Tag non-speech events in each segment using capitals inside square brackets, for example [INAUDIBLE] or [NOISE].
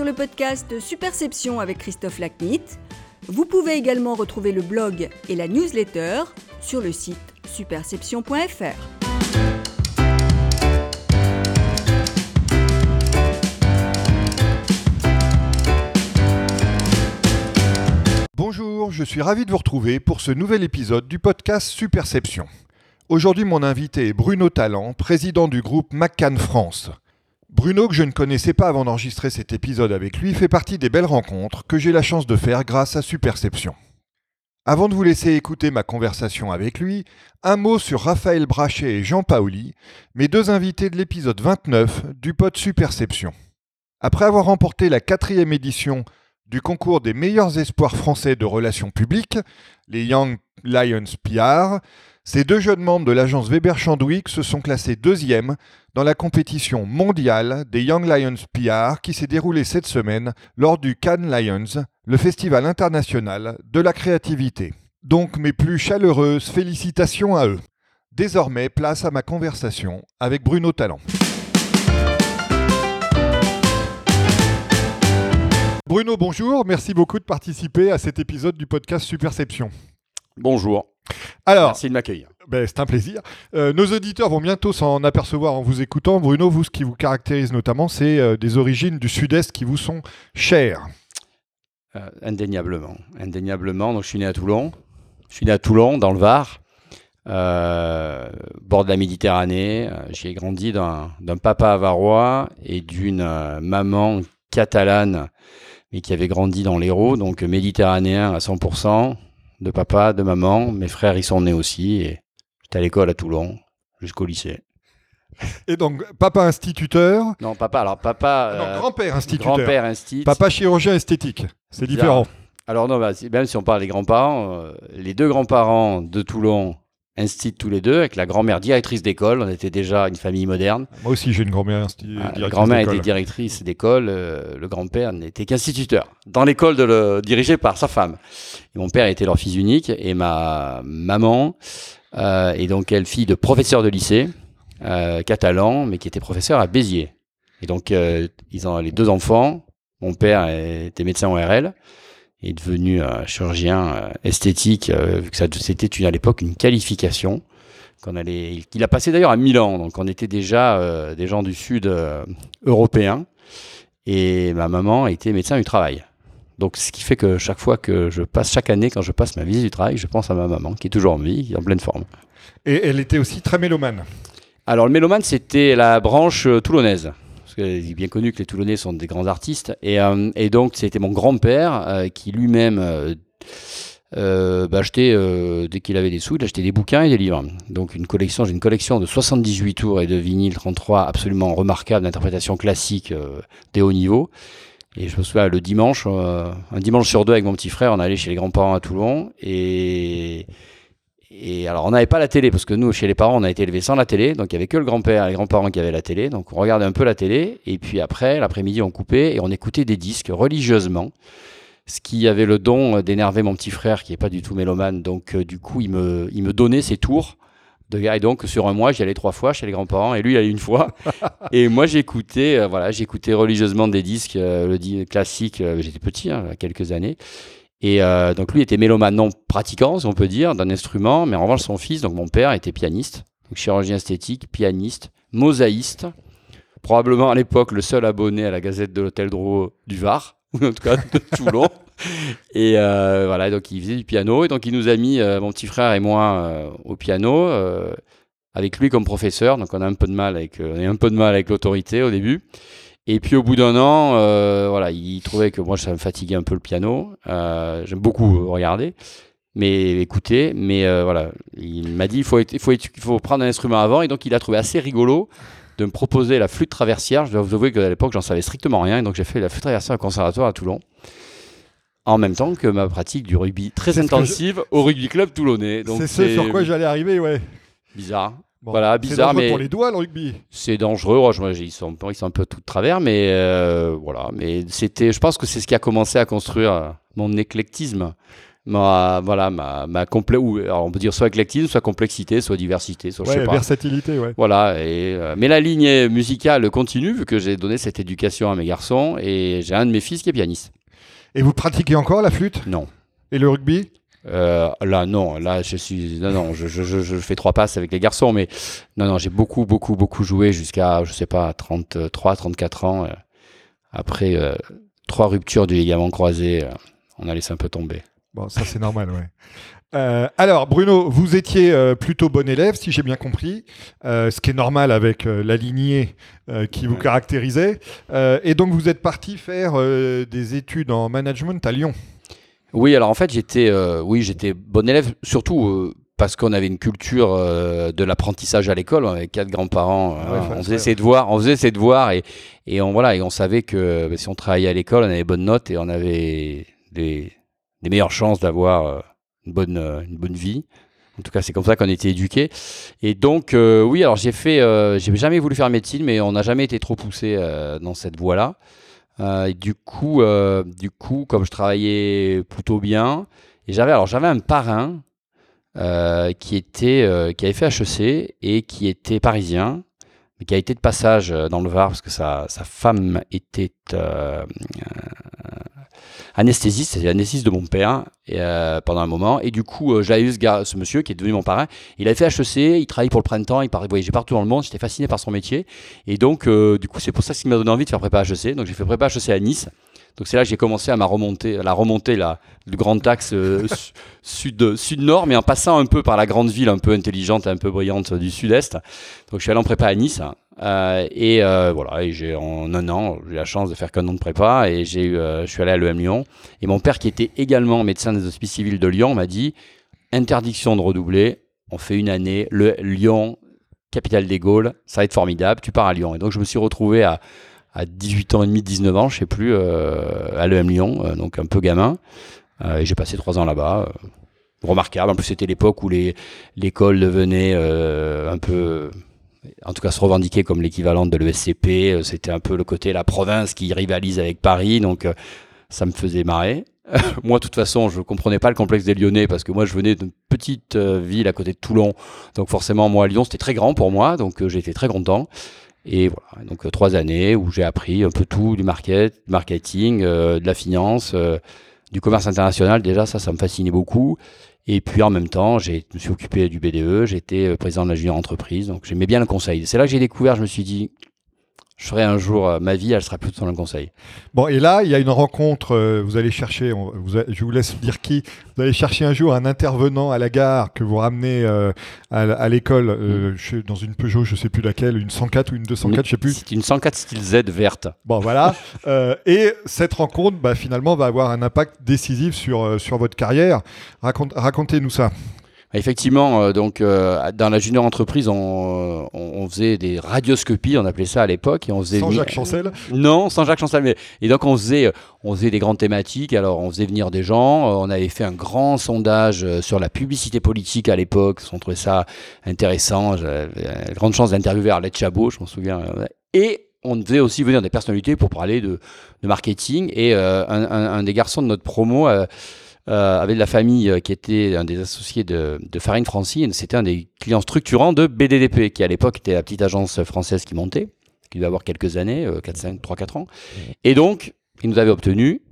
sur le podcast Superception avec Christophe Lacnit. Vous pouvez également retrouver le blog et la newsletter sur le site superception.fr. Bonjour, je suis ravi de vous retrouver pour ce nouvel épisode du podcast Superception. Aujourd'hui, mon invité est Bruno Talent, président du groupe McCann France. Bruno, que je ne connaissais pas avant d'enregistrer cet épisode avec lui, fait partie des belles rencontres que j'ai la chance de faire grâce à Superception. Avant de vous laisser écouter ma conversation avec lui, un mot sur Raphaël Brachet et Jean Paoli, mes deux invités de l'épisode 29 du pod Superception. Après avoir remporté la quatrième édition du concours des meilleurs espoirs français de relations publiques, les Young Lions PR, ces deux jeunes membres de l'agence Weber Chandwick se sont classés deuxièmes dans la compétition mondiale des Young Lions PR qui s'est déroulée cette semaine lors du Cannes Lions, le festival international de la créativité. Donc mes plus chaleureuses félicitations à eux. Désormais, place à ma conversation avec Bruno Talent. Bruno, bonjour. Merci beaucoup de participer à cet épisode du podcast Superception. Bonjour. Alors, Merci de m'accueillir. Ben, c'est un plaisir. Euh, nos auditeurs vont bientôt s'en apercevoir en vous écoutant. Bruno, vous, ce qui vous caractérise notamment, c'est euh, des origines du Sud-Est qui vous sont chères. Euh, indéniablement. Indéniablement. Donc, je suis né à Toulon. Je suis né à Toulon, dans le Var, bord de la Méditerranée. Euh, J'y ai grandi d'un papa avarois et d'une maman catalane, mais qui avait grandi dans l'Hérault, donc méditerranéen à 100%, de papa, de maman. Mes frères y sont nés aussi. Et j'étais à l'école à Toulon jusqu'au lycée. Et donc, papa instituteur, [LAUGHS] Non, papa, alors papa. ah non, euh, grand-père instituteur, grand-père instit. papa chirurgien esthétique. C'est différent. Alors non, bah, même si on parle des grands-parents, euh, les deux grands-parents de Toulon instituent tous les deux, avec la grand-mère directrice d'école. On était déjà une famille moderne. Moi aussi, j'ai une grand-mère Ah, la grand-mère était directrice d'école, euh, le grand-père n'était qu'instituteur, dans l'école dirigée par sa femme. Et mon père était leur fils unique, et ma maman euh, est donc elle fille de professeur de lycée, euh, catalan, mais qui était professeur à Béziers. Et donc, euh, ils ont les deux enfants. Mon père était médecin ORL, est devenu chirurgien euh, esthétique, euh, vu que ça- c'était à l'époque une qualification qu'on allait, qu'il a passé d'ailleurs à Milan. Donc, on était déjà euh, des gens du sud européen. Et ma maman était médecin du travail. Donc, ce qui fait que chaque fois que je passe, chaque année, quand je passe ma visite du travail, je pense à ma maman, qui est toujours en vie, qui est en pleine forme. Et elle était aussi très mélomane. Alors, le mélomane, c'était la branche euh, toulonnaise. Parce qu'il est bien connu que les Toulonnais sont des grands artistes. Et, euh, et donc, c'était mon grand-père euh, qui lui-même euh, euh, bah, achetait, euh, dès qu'il avait des sous, il achetait des bouquins et des livres. Donc, une collection, j'ai une collection de 78 tours et de vinyle 33 absolument remarquable d'interprétation classique euh, des hauts niveaux. Et je me souviens, le dimanche, euh, un dimanche sur deux avec mon petit frère, on allait chez les grands-parents à Toulon. Et, et alors, on n'avait pas la télé, parce que nous, chez les parents, on a été élevés sans la télé. Donc, il n'y avait que le grand-père et les grands-parents qui avaient la télé. Donc, on regardait un peu la télé. Et puis après, l'après-midi, on coupait et on écoutait des disques religieusement. Ce qui avait le don d'énerver mon petit frère, qui n'est pas du tout mélomane. Donc, euh, du coup, il me, il me donnait ses tours. Et donc, sur un mois, j'y allais trois fois chez les grands-parents. Et lui, il allait une fois. [LAUGHS] et moi, j'écoutais, euh, voilà, j'écoutais religieusement des disques, euh, le di- classique. euh, J'étais petit, hein, il y a quelques années. Et euh, donc lui était mélomane non pratiquant, si on peut dire, d'un instrument, mais en revanche son fils, donc mon père, était pianiste, donc chirurgien esthétique, pianiste, mosaïste, probablement à l'époque le seul abonné à la Gazette de l'Hôtel Drouot du Var, ou [LAUGHS] en tout cas de Toulon. Et euh, voilà, donc il faisait du piano, et donc il nous a mis, euh, mon petit frère et moi, euh, au piano, avec lui comme professeur, donc on a un peu de mal avec, on avec l'autorité au début. Et puis au bout d'un an, voilà, il trouvait que moi ça me fatiguait un peu le piano. J'aime beaucoup regarder, mais écouter. Mais voilà, il m'a dit il faut, faut, faut prendre un instrument avant, et donc il a trouvé assez rigolo de me proposer la flûte traversière. Je dois vous avouer qu'à l'époque j'en savais strictement rien, et donc j'ai fait la flûte traversière au conservatoire à Toulon. En même temps que ma pratique du rugby très intensive au rugby club toulonnais. C'est ce sur quoi j'allais arriver, ouais. bizarre. Bon, Voilà, bizarre, mais- pour les doigts, le rugby. C'est dangereux. Moi, ils sont, ils sont un peu tout de travers, mais euh, voilà. Mais c'était, je pense que c'est ce qui a commencé à construire mon éclectisme ma, voilà, ma, ma complé ou, alors on peut dire soit éclectisme, soit complexité, soit diversité, soit je sais pas. versatilité, ouais. Voilà, et, euh, mais la ligne musicale continue vu que j'ai donné cette éducation à mes garçons et j'ai un de mes fils qui est pianiste. Et vous pratiquez encore la flûte? Non. Et le rugby? Euh, là, non, là, je suis. Non, non, je, je, je, fais trois passes avec les garçons, mais non, non, j'ai beaucoup, beaucoup, beaucoup joué jusqu'à, je sais pas, 33, 34 ans. euh. Après euh, trois ruptures du ligament croisé, on a laissé un peu tomber. Bon, ça c'est normal, ouais. Euh, alors, Bruno, vous étiez euh, plutôt bon élève, si j'ai bien compris, euh, ce qui est normal avec la lignée qui vous caractérisait. Et donc, vous êtes parti faire des études en management à Lyon. Oui, alors en fait, j'étais, oui, j'étais bon élève, surtout parce qu'on avait une culture euh, de l'apprentissage à l'école. On avait quatre grands-parents, Ah ouais, faut- on faisait ses devoirs, on faisait ses devoirs et, et on voilà, et on savait que bah, si on travaillait à l'école, on avait bonnes notes et on avait des, des meilleures chances d'avoir euh, une bonne, euh, une bonne vie. En tout cas, c'est comme ça qu'on était éduqués. Et donc, euh, oui, alors j'ai fait, j'ai jamais voulu faire médecine, mais on n'a jamais été trop poussé dans cette voie-là. Et du coup, du coup, comme je travaillais plutôt bien, et j'avais alors j'avais un parrain qui était qui avait fait HEC et qui était parisien, mais qui a été de passage dans le Var parce que sa, sa femme était anesthésiste, c'était l'anesthésiste de mon père euh, pendant un moment. Et du coup, euh, j'avais eu ce, gars, ce monsieur qui est devenu mon parrain. Il avait fait HEC, il travaillait pour le printemps, il voyageait partout dans le monde. J'étais fasciné par son métier. Et donc, euh, du coup, c'est pour ça ce qui m'a donné envie de faire prépa HEC. Donc, j'ai fait prépa HEC à Nice. Donc, c'est là que j'ai commencé à ma remontée, à la remontée là, du grand axe euh, [LAUGHS] su- sud, sud-nord, mais en passant un peu par la grande ville un peu intelligente un peu brillante du sud-est. Donc, je suis allé en prépa à Nice. Euh, et euh, voilà, j'ai en un an, j'ai eu la chance de faire qu'un an de prépa et j'ai eu, euh, je suis allé à l'EM Lyon. Et mon père, qui était également médecin des hospices civils de Lyon, m'a dit interdiction de redoubler. On fait une année, le Lyon, capitale des Gaules, ça va être formidable. Tu pars à Lyon. Et donc je me suis retrouvé à, à 18 ans et demi, 19 ans, je sais plus, à l'EM Lyon, donc un peu gamin. Et j'ai passé trois ans là-bas. remarquable. En plus, c'était l'époque où l'école devenait un peu en tout cas se revendiquer comme l'équivalent de l'ESCP. Euh, C'était un peu le côté la province qui rivalise avec Paris, donc euh, ça me faisait marrer. [LAUGHS] moi, de toute façon, je comprenais pas le complexe des Lyonnais parce que moi, je venais d'une petite euh, ville à côté de Toulon, donc forcément, moi, Lyon, c'était très grand pour moi, donc j'étais très content. Et voilà, donc trois années où j'ai appris un peu tout du market, du marketing, de la finance, du commerce international. Déjà, ça, ça me fascinait beaucoup. Et puis en même temps, je me suis occupé du BDE, j'étais euh, président de la junior entreprise, donc j'aimais bien le conseil. C'est là que j'ai découvert, je me suis dit, je ferai un jour, euh, ma vie, elle sera plutôt dans le conseil. Bon, et là, il y a une rencontre. euh, vous allez chercher, on- vous a- je vous laisse dire qui. Vous allez chercher un jour un intervenant à la gare que vous ramenez euh, à, l'école chez- dans une Peugeot, je sais plus laquelle, une 104 ou une 204, je sais plus. C'est une 104 style Z verte. Bon, voilà. [LAUGHS] Et cette rencontre, bah, finalement, va avoir un impact décisif sur, sur votre carrière. Raconte- Racontez-nous ça. Effectivement, euh, donc euh, dans la junior entreprise, on, on, on faisait des radioscopies, on appelait ça à l'époque, et on faisait Sans venir- Jacques Chancel. Non, sans Jacques Chancel. Mais... Et donc, on faisait, on faisait des grandes thématiques. Alors, on faisait venir des gens. Euh, On avait fait un grand sondage euh, sur la publicité politique à l'époque. On trouvait ça intéressant. J'avais grande chance d'interviewer Arlette Chabot, je m'en souviens. Et on faisait aussi venir des personnalités pour parler de, de marketing. Et euh, un, un- un des garçons de notre promo euh, euh, de la famille euh, qui était un des associés de, Farine Francine. C'était un des clients structurants de BDDP, qui à l'époque était la petite agence française qui montait qui devait avoir quelques années, euh, 4, 5, 3, 4 ans. Et donc, il nous avait obtenu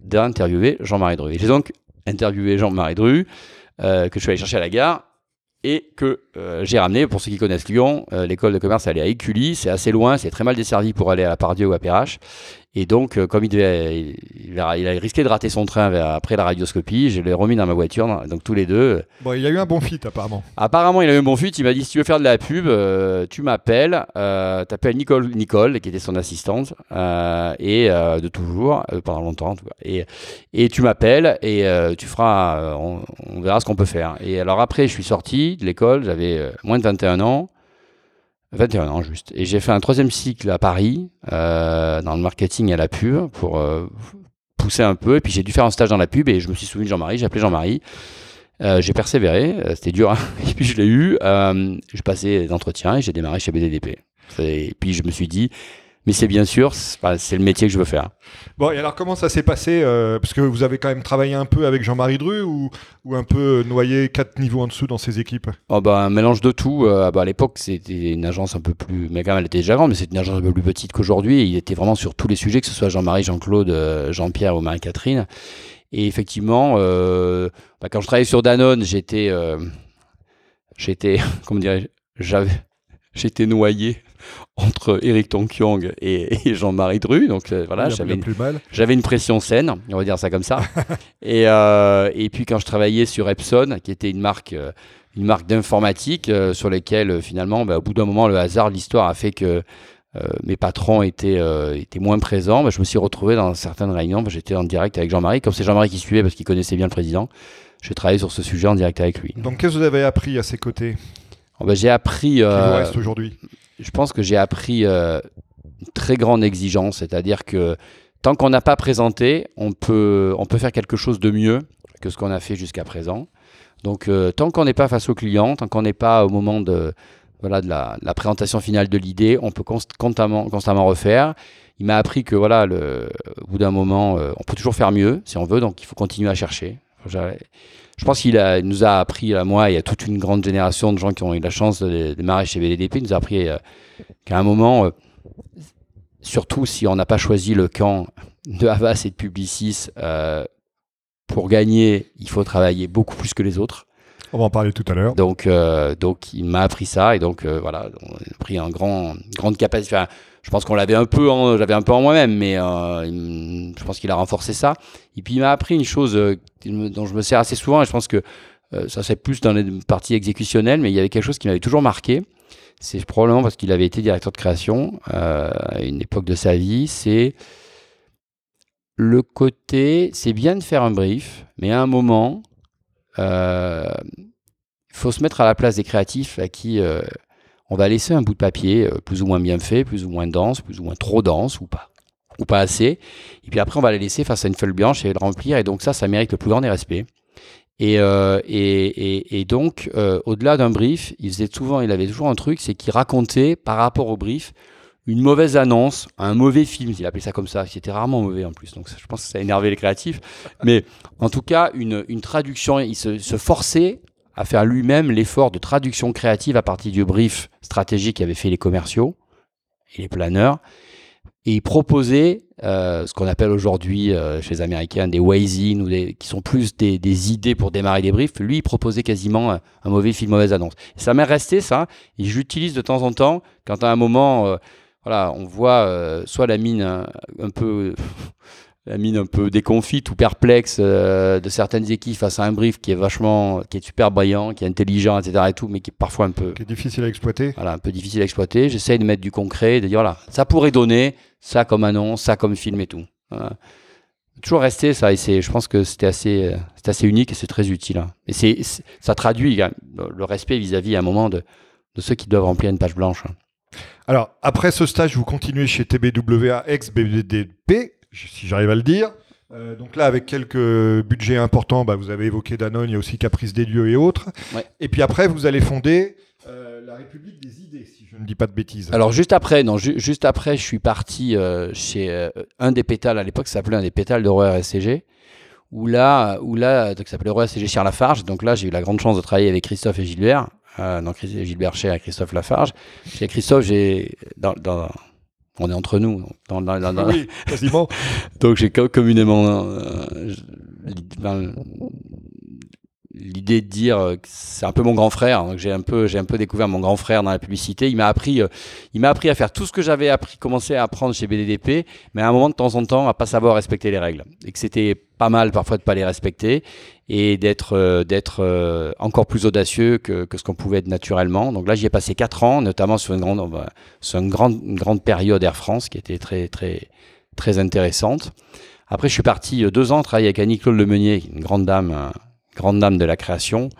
d'interviewer Jean-Marie Dru. J'ai donc interviewé Jean-Marie Dru, euh, que je suis allé chercher à la gare, et que euh, j'ai ramené, pour ceux qui connaissent Lyon, euh, l'école de commerce, elle est à Écully, c'est assez loin, c'est très mal desservi pour aller à la Pardieu ou à Perrache. Et donc, euh, comme il, devait, il, il a, il a risqué de rater son train après la radioscopie, je l'ai remis dans ma voiture, donc tous les deux, Bon, il y a eu un bon fit, apparemment. Apparemment, il a eu un bon fuite. Il m'a dit si tu veux faire de la pub, euh, tu m'appelles. Euh, T'appelles Nicole, Nicole, qui était son assistante, euh, et de toujours, pendant longtemps en tout cas. Et, et tu m'appelles et tu feras. on, on verra ce qu'on peut faire. Et alors après, je suis sorti de l'école. J'avais moins de 21 ans. 21 ans juste. Et j'ai fait un troisième cycle à Paris, euh, dans le marketing et la pub, pour euh, pousser un peu. Et puis j'ai dû faire un stage dans la pub et je me suis souvenu de Jean-Marie. J'ai appelé Jean-Marie. Euh, j'ai persévéré, c'était dur, hein. [LAUGHS] et puis je l'ai eu. J'ai passé des entretiens et j'ai démarré chez BDDP. Et puis je me suis dit, mais c'est bien sûr, c'est le métier que je veux faire. Bon, et alors comment ça s'est passé euh, Parce que vous avez quand même travaillé un peu avec Jean-Marie Dru ou, ou, un peu noyé quatre niveaux en dessous dans ses équipes? Oh bah, Un mélange de tout. Euh, bah, à l'époque, c'était une agence un peu plus. Mais quand même, elle était déjà grande, mais c'était une agence un peu plus petite qu'aujourd'hui. Il était vraiment sur tous les sujets, que ce soit Jean-Marie, Jean-Claude, euh, Jean-Pierre ou Marie-Catherine. Et effectivement, bah, quand je travaillais sur Danone, j'étais. j'étais. [LAUGHS] comment dirais J'avais. J'étais noyé entre Eric Tonkyong et, et Jean-Marie Dru. Donc euh, voilà, j'avais une, j'avais une pression saine, on va dire ça comme ça. [LAUGHS] et, euh, et puis quand je travaillais sur Epson, qui était une marque, euh, une marque d'informatique sur laquelle finalement, bah, au bout d'un moment, le hasard, l'histoire a fait que mes patrons étaient, étaient moins présents. Bah, je me suis retrouvé dans certaines réunions. Bah, j'étais en direct avec Jean-Marie, comme c'est Jean-Marie qui suivait parce qu'il connaissait bien le président. J'ai travaillé sur ce sujet en direct avec lui. Donc qu'est-ce que vous avez appris à ses côtés? Oh, J'ai appris. reste aujourd'hui? Je pense que j'ai appris euh, une très grande exigence, c'est-à-dire que tant qu'on n'a pas présenté, on peut, on peut faire quelque chose de mieux que ce qu'on a fait jusqu'à présent. Donc euh, tant qu'on n'est pas face au client, tant qu'on n'est pas au moment de, voilà, de la, présentation finale de l'idée, on peut constamment, constamment refaire. Il m'a appris que voilà, le, au bout d'un moment, euh, on peut toujours faire mieux si on veut, donc il faut continuer à chercher. Je pense qu'il nous a appris, à moi et à toute une grande génération de gens qui ont eu la chance de démarrer chez BDDP, il nous a appris euh, qu'à un moment, euh, surtout si on n'a pas choisi le camp de Havas et de Publicis, euh, pour gagner, il faut travailler beaucoup plus que les autres. On va en parler tout à l'heure. Donc, donc il m'a appris ça et donc voilà, on a pris un grand, grande capacité je pense qu'on l'avait un peu, j'avais un peu en moi-même, mais euh, je pense qu'il a renforcé ça. Et puis il m'a appris une chose euh, dont je me sers assez souvent, et je pense que euh, ça c'est plus dans les parties exécutionnelles, mais il y avait quelque chose qui m'avait toujours marqué. C'est probablement parce qu'il avait été directeur de création à une époque de sa vie. C'est le côté, c'est bien de faire un brief, mais à un moment, il faut se mettre à la place des créatifs à qui on va laisser un bout de papier euh, plus ou moins bien fait, plus ou moins dense, plus ou moins trop dense ou pas, ou pas assez. Et puis après, on va la laisser face à une feuille blanche et le remplir. Et donc ça, ça mérite le plus grand des respects. Et, euh, donc, euh, au-delà d'un brief, il faisait souvent, il avait toujours un truc, c'est qu'il racontait par rapport au brief une mauvaise annonce, un mauvais film, il appelait ça comme ça, c'était rarement mauvais en plus, donc je pense que ça a énervé les créatifs, mais en tout cas, une, traduction, il se, forçait à faire lui-même l'effort de traduction créative à partir du brief stratégique qu'avaient fait les commerciaux et les planeurs, et proposer euh, ce qu'on appelle aujourd'hui euh, chez les Américains des ways ou des, qui sont plus des, idées pour démarrer des briefs. Lui, il proposait quasiment un, mauvais film, mauvaise annonce. ça m'est resté ça, et j'utilise de temps en temps quand à un moment, euh, voilà, on voit soit la mine un peu [LAUGHS] la mine un peu déconfite ou perplexe euh, de certaines équipes face à un brief qui est vachement, qui est super brillant, qui est intelligent, etc. et tout, mais qui est parfois un peu. Qui est difficile à exploiter. Voilà, un peu difficile à exploiter. J'essaye de mettre du concret, de dire voilà, ça pourrait donner ça comme annonce, ça comme film et tout. Toujours rester ça, et c'est, je pense que c'était assez, euh, c'est assez unique et c'est très utile. Hein. Et c'est, ça traduit le respect vis-à-vis à un moment de, de ceux qui doivent remplir une page blanche. Hein. Alors, après ce stage, vous continuez chez TBWA ex-BDDP si j'arrive à le dire. Euh, donc là, avec quelques budgets importants, bah, vous avez évoqué Danone, il y a aussi Caprice des lieux et autres. Et puis après, vous allez fonder euh, la République des idées, si je ne dis pas de bêtises. Alors juste après, non, juste après, je suis parti euh, chez un des pétales à l'époque, ça s'appelait un des pétales de Roy RSCG, où là, où là, donc ça s'appelait Roy RSCG Charles Lafarge. Donc là, j'ai eu la grande chance de travailler avec Christophe et Gilbert. Donc Gilbert chez Christophe Lafarge. Chez Christophe, j'ai dans, dans on est entre nous. Dans, dans, oui, quasiment. [LAUGHS] Donc j'ai communément euh, l'idée de dire que c'est un peu mon grand frère. Donc j'ai un peu, j'ai un peu découvert mon grand frère dans la publicité. Il m'a appris, euh, il m'a appris à faire tout ce que j'avais appris, commencé à apprendre chez BDDP, mais à un moment de temps en temps à pas savoir respecter les règles et que c'était pas mal parfois de pas les respecter et d'être euh, d'être euh, encore plus audacieux que, que ce qu'on pouvait être naturellement. Donc là, j'y ai passé quatre ans, notamment sur une grande sur une grande grande période Air France qui était très très très intéressante. Après, je suis parti deux ans travailler avec Annie-Claude Lemeunier, une grande dame grande dame de la création,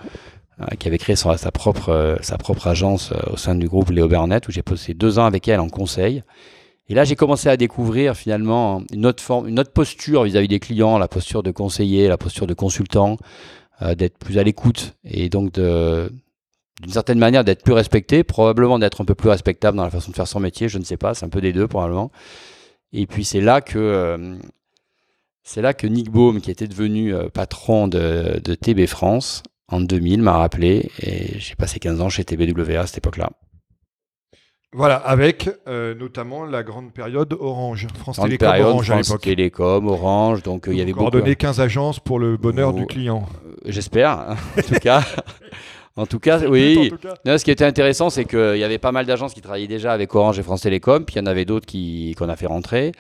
euh, qui avait créé sa, propre, euh, sa propre agence euh, au sein du groupe Léo Burnett, où j'ai passé deux ans avec elle en conseil. Et là, j'ai commencé à découvrir finalement une autre, forme, une autre posture vis-à-vis des clients, la posture de conseiller, la posture de consultant, d'être plus à l'écoute et donc d'une certaine manière d'être plus respecté, probablement d'être un peu plus respectable dans la façon de faire son métier, je ne sais pas, c'est un peu des deux probablement. Et puis c'est là que c'est là que Nick Baum, qui était devenu euh, patron de, de, TB France en 2000, m'a rappelé et j'ai passé 15 ans chez TBWA à cette époque-là. Voilà, avec euh, notamment la grande période Orange, France Télécom Orange France à l'époque. Télécom, Orange, donc il y avait beaucoup. donné 15 agences pour le bonheur du client. J'espère, en tout cas. [LAUGHS] En tout cas, oui. ce qui était intéressant, c'est qu'il y avait pas mal d'agences qui travaillaient déjà avec Orange et France Télécom, puis il y en avait d'autres qu'on a fait rentrer.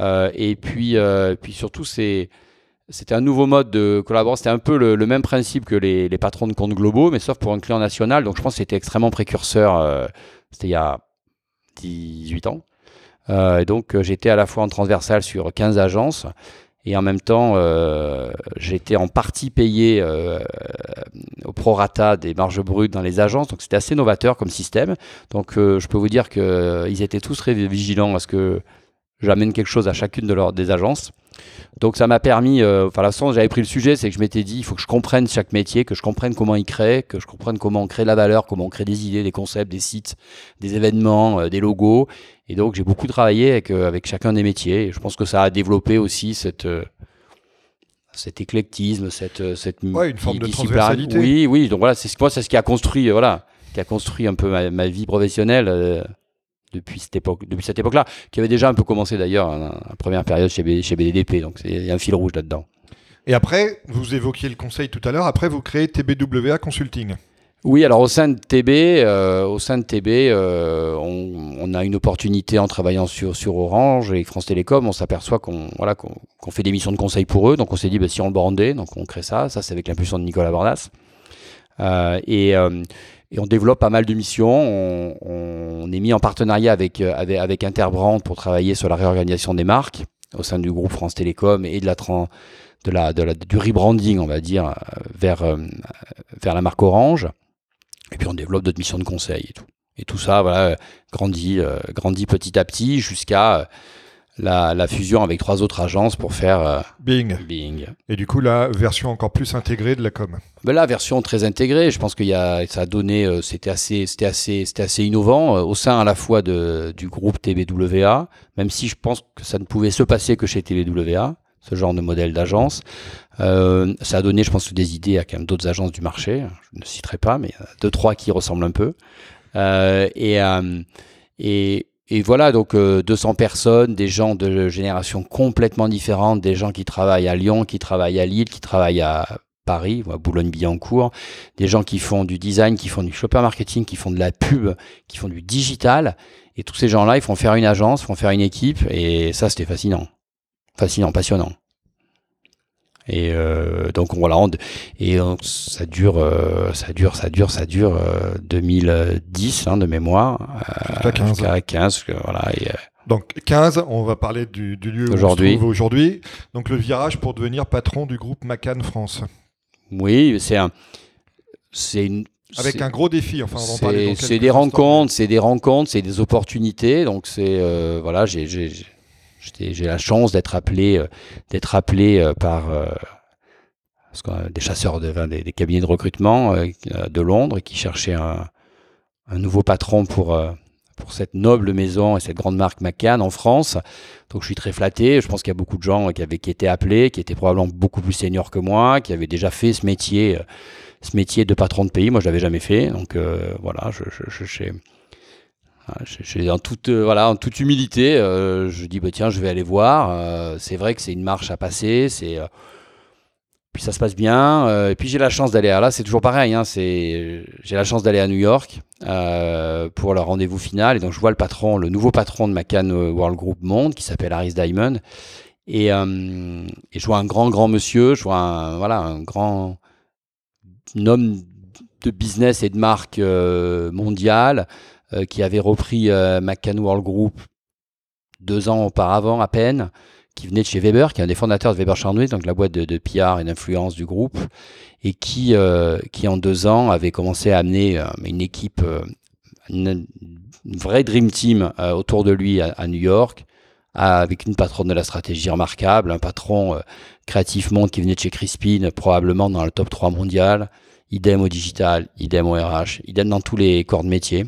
Euh, et puis, euh, puis surtout, c'était un nouveau mode de collaboration. C'était un peu le, même principe que les, patrons de comptes globaux, mais sauf pour un client national. Donc je pense que c'était extrêmement précurseur. Euh, c'était il y a 18 ans. donc j'étais à la fois en transversal sur 15 agences et en même temps, j'étais en partie payé au prorata des marges brutes dans les agences. Donc c'était assez novateur comme système. Donc je peux vous dire qu'ils étaient tous très vigilants à ce que j'amène quelque chose à chacune de leurs des agences. Donc ça m'a permis, euh, enfin la façon dont j'avais pris le sujet, c'est que je m'étais dit, il faut que je comprenne chaque métier, que je comprenne comment il crée, que je comprenne comment on crée de la valeur, comment on crée des idées, des concepts, des sites, des événements, euh, des logos. Et donc j'ai beaucoup travaillé avec, euh, avec chacun des métiers. Et je pense que ça a développé aussi cette cet éclectisme, cette cette ouais, une forme de transversalité. Oui, oui. Donc voilà, c'est c'est ce qui a construit, voilà, qui a construit un peu ma, ma vie professionnelle depuis cette époque, depuis cette époque-là, qui avait déjà un peu commencé d'ailleurs en, première période chez, chez BDDP. Donc il y a un fil rouge là-dedans. Et après, vous évoquiez le conseil tout à l'heure. Après, vous créez TBWA Consulting. Oui, alors au sein de TB, euh, au sein de TB, euh, on, a une opportunité en travaillant sur, sur Orange et France Télécom. On s'aperçoit qu'on voilà qu'on fait des missions de conseil pour eux. Donc on s'est dit, bah, si on le brandait, donc on crée ça. Ça, c'est avec l'impulsion de Nicolas Bordas. Euh, et et on développe pas mal de missions. On, est mis en partenariat avec, euh, avec, avec, Interbrand pour travailler sur la réorganisation des marques au sein du groupe France Télécom et de la, de de la du rebranding, on va dire, euh, vers, euh, vers la marque Orange. Et puis on développe d'autres missions de conseil et tout. Et tout ça, voilà, grandit, grandit petit à petit jusqu'à la, fusion avec trois autres agences pour faire euh, Bing. Bing. Et du coup, la version encore plus intégrée de la com. Ben, la version très intégrée, je pense que y a, ça a donné, euh, c'était assez, c'était assez, c'était assez innovant euh, au sein à la fois de, du groupe TBWA, même si je pense que ça ne pouvait se passer que chez TBWA, ce genre de modèle d'agence. ça a donné, je pense, des idées à quand même d'autres agences du marché. Je ne citerai pas, mais deux trois qui ressemblent un peu. et et et voilà, donc 200 euh, personnes, des gens de générations complètement différentes, des gens qui travaillent à Lyon, qui travaillent à Lille, qui travaillent à Paris, à Boulogne-Billancourt, des gens qui font du design, qui font du shopper marketing, qui font de la pub, qui font du digital. Et tous ces gens-là, ils font faire une agence, font faire une équipe. Et ça, c'était fascinant. Fascinant, passionnant. Et euh, donc voilà, et ça dure, euh, ça dure, ça dure, ça dure 2010 euh, hein, de mémoire jusqu'à 15. voilà. donc 15, on va parler du, lieu aujourd'hui. on aujourd'hui. Donc le virage pour devenir patron du groupe Macan France. Oui, c'est un, c'est une, avec un gros défi. Enfin, c'est des rencontres, c'est des rencontres, c'est des opportunités. Donc c'est voilà, j'ai j'ai la chance d'être appelé, euh, d'être appelé euh, par euh, des chasseurs, de, des, cabinets de recrutement de Londres qui cherchaient un, nouveau patron pour, pour cette noble maison et cette grande marque McCann en France. Donc je suis très flatté. Je pense qu'il y a beaucoup de gens qui, avaient, qui étaient appelés, qui étaient probablement beaucoup plus seniors que moi, qui avaient déjà fait ce métier, ce métier de patron de pays. Moi, je l'avais jamais fait. Donc voilà, je, je, en toute, euh, voilà, en toute humilité, euh, je dis bah, tiens, je vais aller voir. Euh, c'est vrai que c'est une marche à passer. C'est puis ça se passe bien. et puis j'ai la chance d'aller là, c'est toujours pareil. Hein, c'est j'ai la chance d'aller à New York pour le rendez-vous final. Et donc je vois le patron, le nouveau patron de McCann World Group Monde, qui s'appelle Harris Diamond. Et, et, je vois un grand grand monsieur, je vois un, voilà un grand homme de business et de marque mondiale. Euh, qui avait repris euh, McCann World Group deux ans auparavant à peine, qui venait de chez Weber, qui est un des fondateurs de Weber Charnouy, donc la boîte de, de PR et d'influence du groupe, et qui, euh, qui en deux ans avait commencé à amener une équipe, une, vraie dream team autour de lui à, New York, avec une patronne de la stratégie remarquable, un patron créatif monde qui venait de chez Crispin, probablement dans le top 3 mondial. idem au digital, idem au RH, idem dans tous les corps de métier.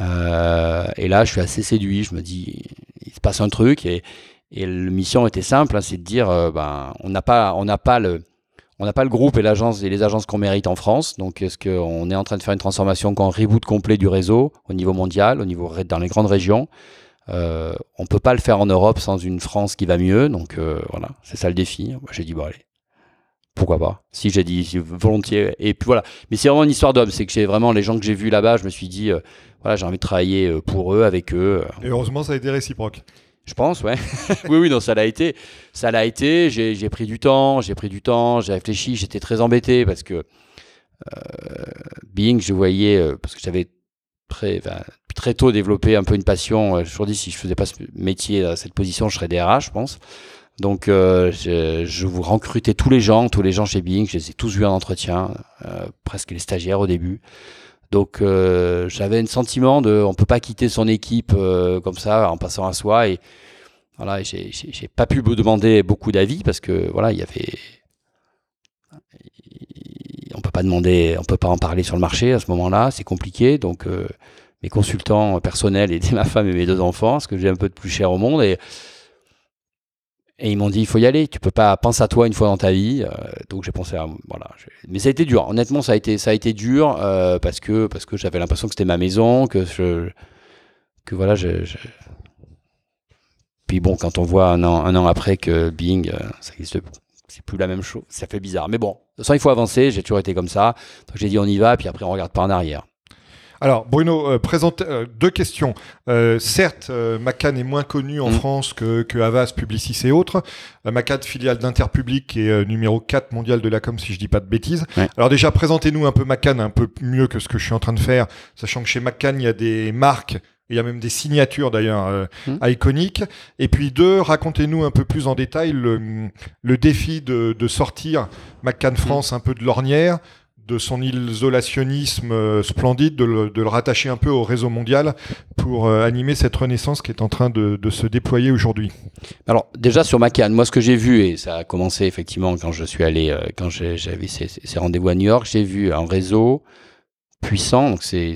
Euh, et là, je suis assez séduit. Je me dis, il se passe un truc et, et la mission était simple, hein, c'est de dire, euh, ben, on n'a pas, on n'a pas le, on n'a pas le groupe et l'agence et les agences qu'on mérite en France. Donc, est-ce qu'on est en train de faire une transformation, un reboot complet du réseau au niveau mondial, au niveau dans les grandes régions? Euh, On peut pas le faire en Europe sans une France qui va mieux. Donc euh, voilà, c'est ça le défi. J'ai dit bon allez, pourquoi pas? Si j'ai dit volontiers. Et puis voilà. Mais c'est vraiment une histoire d'homme. C'est que j'ai vraiment les gens que j'ai vus là-bas, je me suis dit voilà, j'ai envie de travailler pour eux, avec eux. Et heureusement, ça a été réciproque. Je pense, ouais. [LAUGHS] oui, oui, non, ça l'a été. Ça l'a été. J'ai pris du temps, j'ai pris du temps, j'ai réfléchi. J'étais très embêté parce que euh, Bing, je voyais, euh, parce que j'avais très, très tôt développé un peu une passion. Euh, je me suis dit, si je faisais pas ce métier à cette position, je serais DRH, je pense. Donc, euh, je, je, vous recrutais tous les gens, tous les gens chez Bing. Je les ai tous vus en entretien, presque les stagiaires au début. Donc euh, j'avais un sentiment de, on peut pas quitter son équipe euh, comme ça en passant à soi et voilà, j'ai pas pu me demander beaucoup d'avis parce que voilà, il y avait, on peut pas demander, on peut pas en parler sur le marché à ce moment-là, c'est compliqué. Donc euh, mes consultants personnels étaient [LAUGHS] ma femme et mes deux enfants, ce que j'ai un peu de plus cher au monde et et ils m'ont dit, il faut y aller, tu peux pas, pense à toi une fois dans ta vie. Euh, donc j'ai pensé à, voilà. Mais ça a été dur, honnêtement, ça a été, ça a été dur euh, parce que, parce que j'avais l'impression que c'était ma maison, que que voilà, Puis bon, quand on voit un an, un an après que Bing, euh, ça existe, c'est plus la même chose, ça fait bizarre. Mais bon, de toute façon, il faut avancer, j'ai toujours été comme ça. Donc j'ai dit, on y va, puis après, on regarde pas en arrière. Alors, Bruno, euh, présente euh, deux questions. Euh, certes, Macan est moins connu en mm. France que, que, Havas, Publicis et autres. Macan, filiale d'Interpublic, est numéro 4 mondial de la com, si je dis pas de bêtises. Alors déjà, présentez-nous un peu Macan, un peu mieux que ce que je suis en train de faire, sachant que chez Macan, il y a des marques il y a même des signatures d'ailleurs mm. iconiques. Et puis deux, racontez-nous un peu plus en détail le, le défi de, de sortir McCann mm. France un peu de l'ornière, de son isolationnisme euh, splendide, de le, rattacher un peu au réseau mondial pour euh, animer cette renaissance qui est en train de, se déployer aujourd'hui Alors déjà sur Macan, moi ce que j'ai vu, et ça a commencé effectivement quand je suis allé, euh, quand j'avais ces, ces rendez-vous à New York, j'ai vu un réseau puissant. Donc c'est,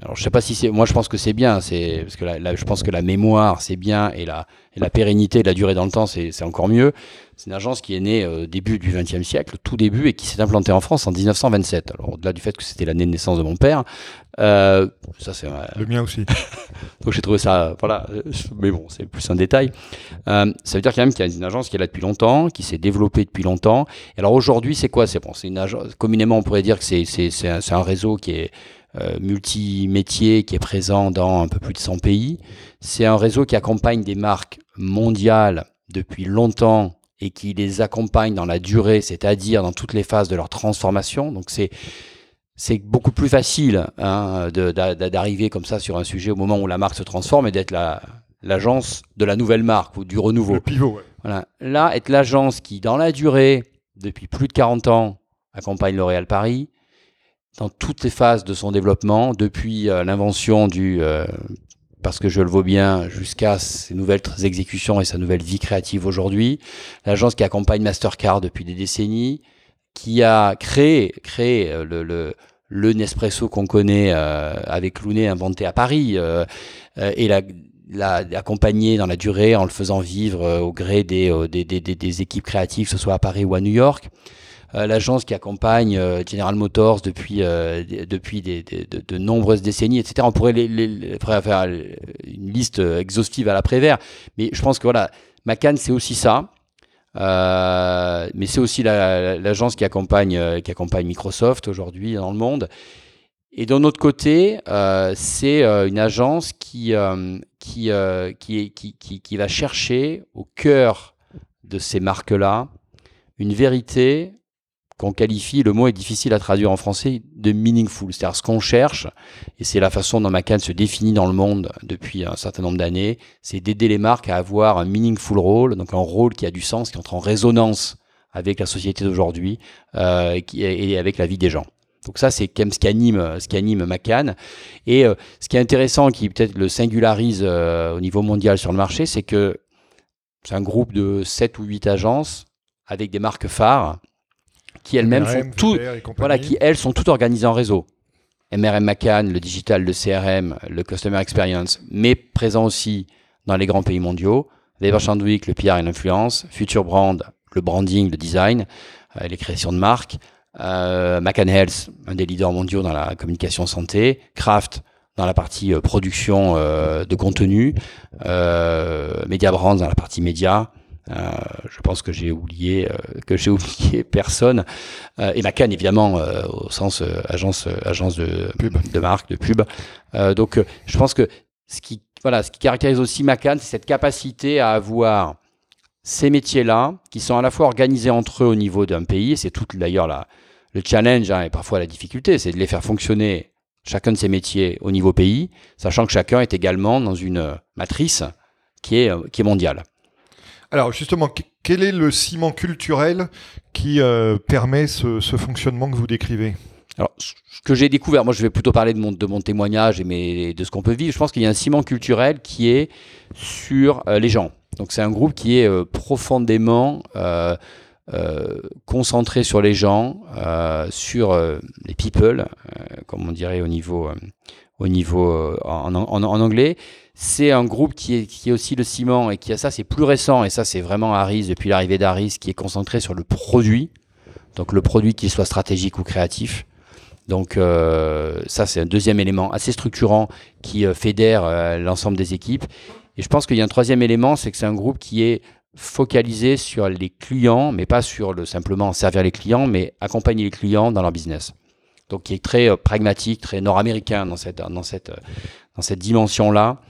alors je sais pas si c'est, moi je pense que c'est bien, c'est parce que là, je pense que la mémoire c'est bien et la, et la pérennité, la durée dans le temps c'est, encore mieux. C'est une agence qui est née au début du XXe siècle, tout début, et qui s'est implantée en France en 1927. Alors au-delà du fait que c'était l'année de naissance de mon père, euh, ça c'est le mien aussi. [LAUGHS] Donc j'ai trouvé ça, voilà, mais bon, c'est plus un détail. Euh, ça veut dire quand même qu'il y a une agence qui est là depuis longtemps, qui s'est développée depuis longtemps. Et alors aujourd'hui, c'est quoi? C'est bon, une agence. Communément, on pourrait dire que c'est un, réseau qui est euh, multi-métier, qui est présent dans un peu plus de 100 pays. C'est un réseau qui accompagne des marques mondiales depuis longtemps et qui les accompagne dans la durée, c'est-à-dire dans toutes les phases de leur transformation. Donc c'est c'est beaucoup plus facile hein, d'arriver comme ça sur un sujet au moment où la marque se transforme et d'être l'agence de la nouvelle marque ou du renouveau. Le pivot, voilà. Là, être l'agence qui, dans la durée, depuis plus de 40 ans, accompagne L'Oréal Paris, dans toutes les phases de son développement, depuis euh, l'invention du euh, parce que je le vaux bien, jusqu'à ses nouvelles exécutions et sa nouvelle vie créative aujourd'hui. L'agence qui accompagne Mastercard depuis des décennies, qui a créé, créé euh, le, Nespresso qu'on connaît avec Lounet inventé à Paris, et la, l'a accompagné dans la durée en le faisant vivre au gré des, équipes créatives, que ce soit à Paris ou à New York. Euh, l'agence qui accompagne euh, General Motors depuis, euh, depuis de, nombreuses décennies, etc. On pourrait faire une liste exhaustive à l'après-vert, mais je pense que voilà, Macan c'est aussi ça. Mais c'est aussi l'agence qui accompagne qui accompagne Microsoft aujourd'hui dans le monde. Et d'un autre côté, c'est une agence qui, qui, qui, qui, qui va chercher au cœur de ces marques-là une vérité qu'on qualifie, le mot est difficile à traduire en français, de meaningful. C'est-à-dire ce qu'on cherche, et c'est la façon dont Macan se définit dans le monde depuis un certain nombre d'années, c'est d'aider les marques à avoir un meaningful role, donc un rôle qui a du sens, qui entre en résonance avec la société d'aujourd'hui euh, et avec la vie des gens. Donc ça, c'est ce qui anime, ce qui anime Macan. Et euh, ce qui est intéressant, qui peut-être le singularise euh, au niveau mondial sur le marché, c'est que c'est un groupe de 7 ou 8 agences avec des marques phares qui elles-mêmes sont tout, voilà, qui elles sont toutes organisées en réseau. MRM McCann, le digital, le CRM, le Customer Experience, mais présent aussi dans les grands pays mondiaux. Weber Chandwick, le PR et l'influence. Future Brand, le branding, le design, euh, les créations de marques. Euh, McCann Health, un des leaders mondiaux dans la communication santé. Kraft, dans la partie euh, production euh, de contenu. Media Brands, dans la partie média. Euh, je pense que j'ai oublié que j'ai [LAUGHS] oublié personne et McCann évidemment au sens agence agence de pub. de marque de pub donc je pense que ce qui voilà, ce qui caractérise aussi Macan, c'est cette capacité à avoir ces métiers-là, qui sont à la fois organisés entre eux au niveau d'un pays, c'est tout d'ailleurs le challenge hein, et parfois la difficulté, c'est de les faire fonctionner chacun de ces métiers au niveau pays, sachant que chacun est également dans une matrice qui est, qui est mondiale. Alors justement, quel est le ciment culturel qui euh, permet ce, fonctionnement que vous décrivez? Alors, ce que j'ai découvert, moi je vais plutôt parler de mon, témoignage et de ce qu'on peut vivre. Je pense qu'il y a un ciment culturel qui est sur euh, les gens. Donc c'est un groupe qui est euh, profondément concentré sur les gens, sur les people, comme on dirait au niveau, au niveau en, en, anglais. C'est un groupe qui est, aussi le ciment et qui a ça, c'est plus récent et ça c'est vraiment Harris depuis l'arrivée d'Harris qui est concentré sur le produit. Donc le produit qu'il soit stratégique ou créatif. Donc euh, ça, c'est un deuxième élément assez structurant qui euh, fédère euh, l'ensemble des équipes. Et je pense qu'il y a un troisième élément, c'est que c'est un groupe qui est focalisé sur les clients, mais pas sur le simplement servir les clients, mais accompagner les clients dans leur business. Qui est très euh, pragmatique, très nord-américain dans cette, dans cette, dans cette dimension-là.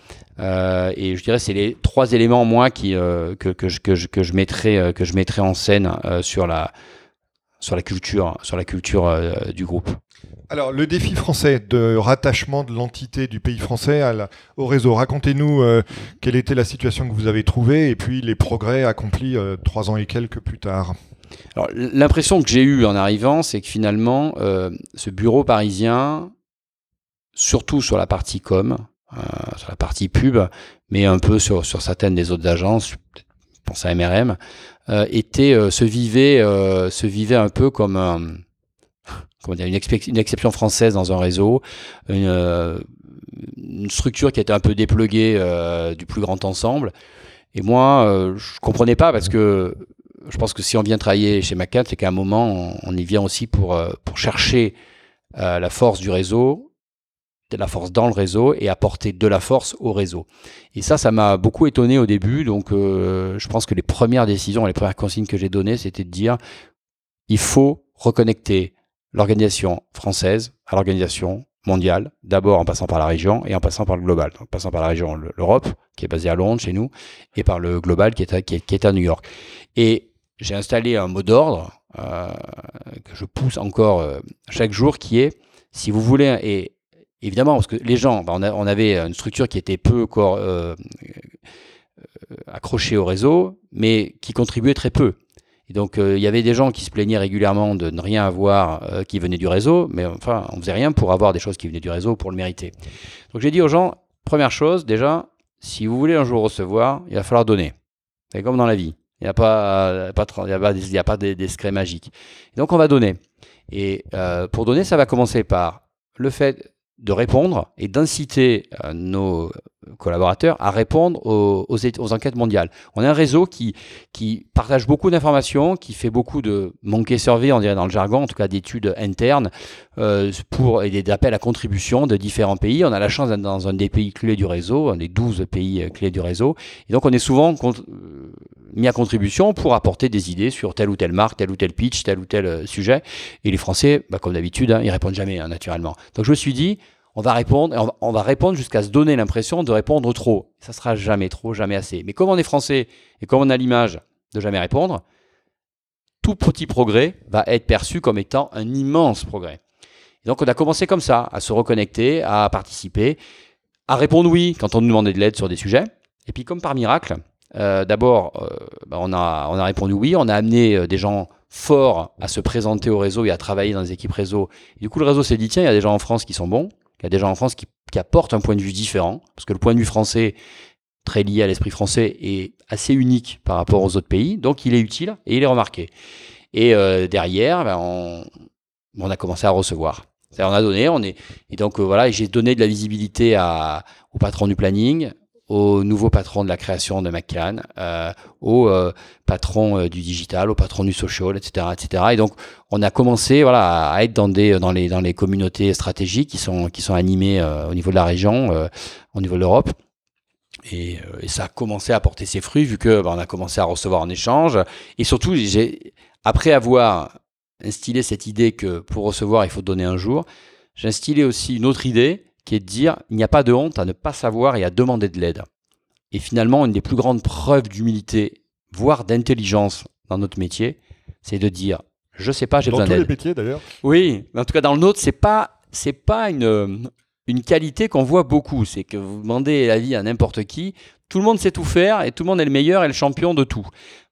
Euh, et je dirais c'est les trois éléments moi qui que, que, je, que, je, mettrai que je mettrai en scène sur la sur la culture sur la culture du groupe. Alors, le défi français de rattachement de l'entité du pays français au réseau, racontez-nous euh, quelle était la situation que vous avez trouvée et puis les progrès accomplis euh, trois ans et quelques plus tard. L'impression que j'ai eue en arrivant, c'est que finalement, euh, ce bureau parisien, surtout sur la partie com, sur la partie pub, mais un peu sur, certaines des autres agences, je pense à MRM, était, se, vivait, se vivait un peu comme une, exception française dans un réseau, une, euh, structure qui était un peu dépluguée euh, du plus grand ensemble. Et moi, euh, je comprenais pas parce que je pense que si on vient travailler chez McCann, c'est qu'à un moment, on, y vient aussi pour, euh, pour chercher euh, la force du réseau, de la force dans le réseau et apporter de la force au réseau. Et ça, ça m'a beaucoup étonné au début. Donc, je pense que les premières décisions, les premières consignes que j'ai données, c'était de dire il faut reconnecter l'organisation française à l'organisation mondiale, d'abord en passant par la région et en passant par le global. En passant par la région, l'Europe, qui est basée à Londres chez nous, et par le global qui est à, New York. J'ai installé un mot d'ordre euh, que je pousse encore euh, chaque jour, qui est, si vous voulez, et évidemment, parce que les gens, bah, on, avait une structure qui était peu corps, euh, accrochée au réseau, mais qui contribuait très peu. Et donc, il y avait des gens qui se plaignaient régulièrement de ne rien avoir qui venait du réseau, mais enfin, on faisait rien pour avoir des choses qui venaient du réseau pour le mériter. Donc, j'ai dit aux gens, première chose, déjà, si vous voulez un jour recevoir, il va falloir donner. C'est comme dans la vie. Il n'y a pas, il y a pas, il a pas des, des secrets magiques. Donc, on va donner. Et euh, pour donner, ça va commencer par le fait de répondre et d'inciter euh, nos collaborateurs à répondre aux, enquêtes mondiales. On a un réseau qui, partage beaucoup d'informations, qui fait beaucoup de monkey survey, on dirait dans le jargon, en tout cas d'études internes, euh, pour, et d'appels à contribution de différents pays. On a la chance d'être dans un des pays clés du réseau, un des 12 pays euh, clés du réseau. Et donc on est souvent euh, mis à contribution pour apporter des idées sur telle ou telle marque, tel ou tel pitch, tel ou tel sujet. Et les Français, bah, comme d'habitude, hein, ils répondent jamais, hein, naturellement. Donc je me suis dit, on va répondre, on va, on va répondre jusqu'à se donner l'impression de répondre trop. Ça sera jamais trop, jamais assez. Mais comme on est français et comme on a l'image de jamais répondre, tout petit progrès va être perçu comme étant un immense progrès. Donc on a commencé comme ça, à se reconnecter, à participer, à répondre oui quand on nous demandait de l'aide sur des sujets. Et puis comme par miracle, euh, d'abord, euh, bah on, a, on a répondu oui, on a amené euh, des gens forts à se présenter au réseau et à travailler dans les équipes réseau. Du coup, le réseau s'est dit, tiens, il y a des gens en France qui sont bons, il y a des gens en France qui, apportent un point de vue différent, parce que le point de vue français, très lié à l'esprit français, est assez unique par rapport aux autres pays, donc il est utile et il est remarqué. Et derrière, ben, on, a commencé à recevoir. On a donné, on est et donc voilà, j'ai donné de la visibilité au patron du planning, au nouveau patron de la création de McCann, euh, au euh, patron euh, du digital, au patron du social, etc., etc. Et donc, on a commencé, voilà, à être dans des dans les dans les communautés stratégiques qui sont qui sont animées euh, au niveau de la région, au niveau de l'Europe. Et, ça a commencé à porter ses fruits vu que bah, a commencé à recevoir en échange. Et surtout, après avoir instillé cette idée que pour recevoir, il faut donner un jour, j'ai instillé aussi une autre idée qui est de dire il n'y a pas de honte à ne pas savoir et à demander de l'aide. Et finalement, une des plus grandes preuves d'humilité, voire d'intelligence dans notre métier, c'est de dire je sais pas, j'ai besoin d'aide. Dans tous les métiers d'ailleurs. Oui, en tout cas dans le nôtre, c'est pas c'est pas une une qualité qu'on voit beaucoup, c'est que vous demandez l'avis à n'importe qui, tout le monde sait tout faire et tout le monde est le meilleur et le champion de tout.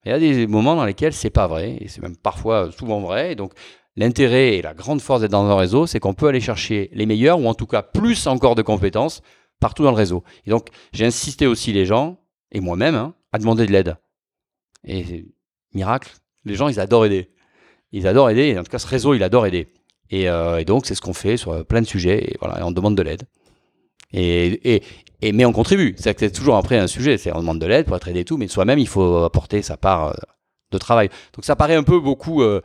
Il y a des moments dans lesquels c'est pas vrai et c'est même parfois souvent vrai. Et donc L'intérêt et la grande force d'être dans un réseau, c'est qu'on peut aller chercher les meilleurs ou en tout cas plus encore de compétences partout dans le réseau. Et donc, j'ai insisté aussi les gens, et moi-même, hein, à demander de l'aide. Et miracle, les gens, ils adorent aider. Ils adorent aider, et en tout cas, ce réseau, il adore aider. Et, euh, donc, c'est ce qu'on fait sur plein de sujets, et on demande de l'aide. Et, et, et, mais on contribue. C'est c'est toujours après un sujet, c'est on demande de l'aide pour être aidé et tout, mais soi-même, il faut apporter sa part euh, de travail. Donc, ça paraît un peu beaucoup. Euh,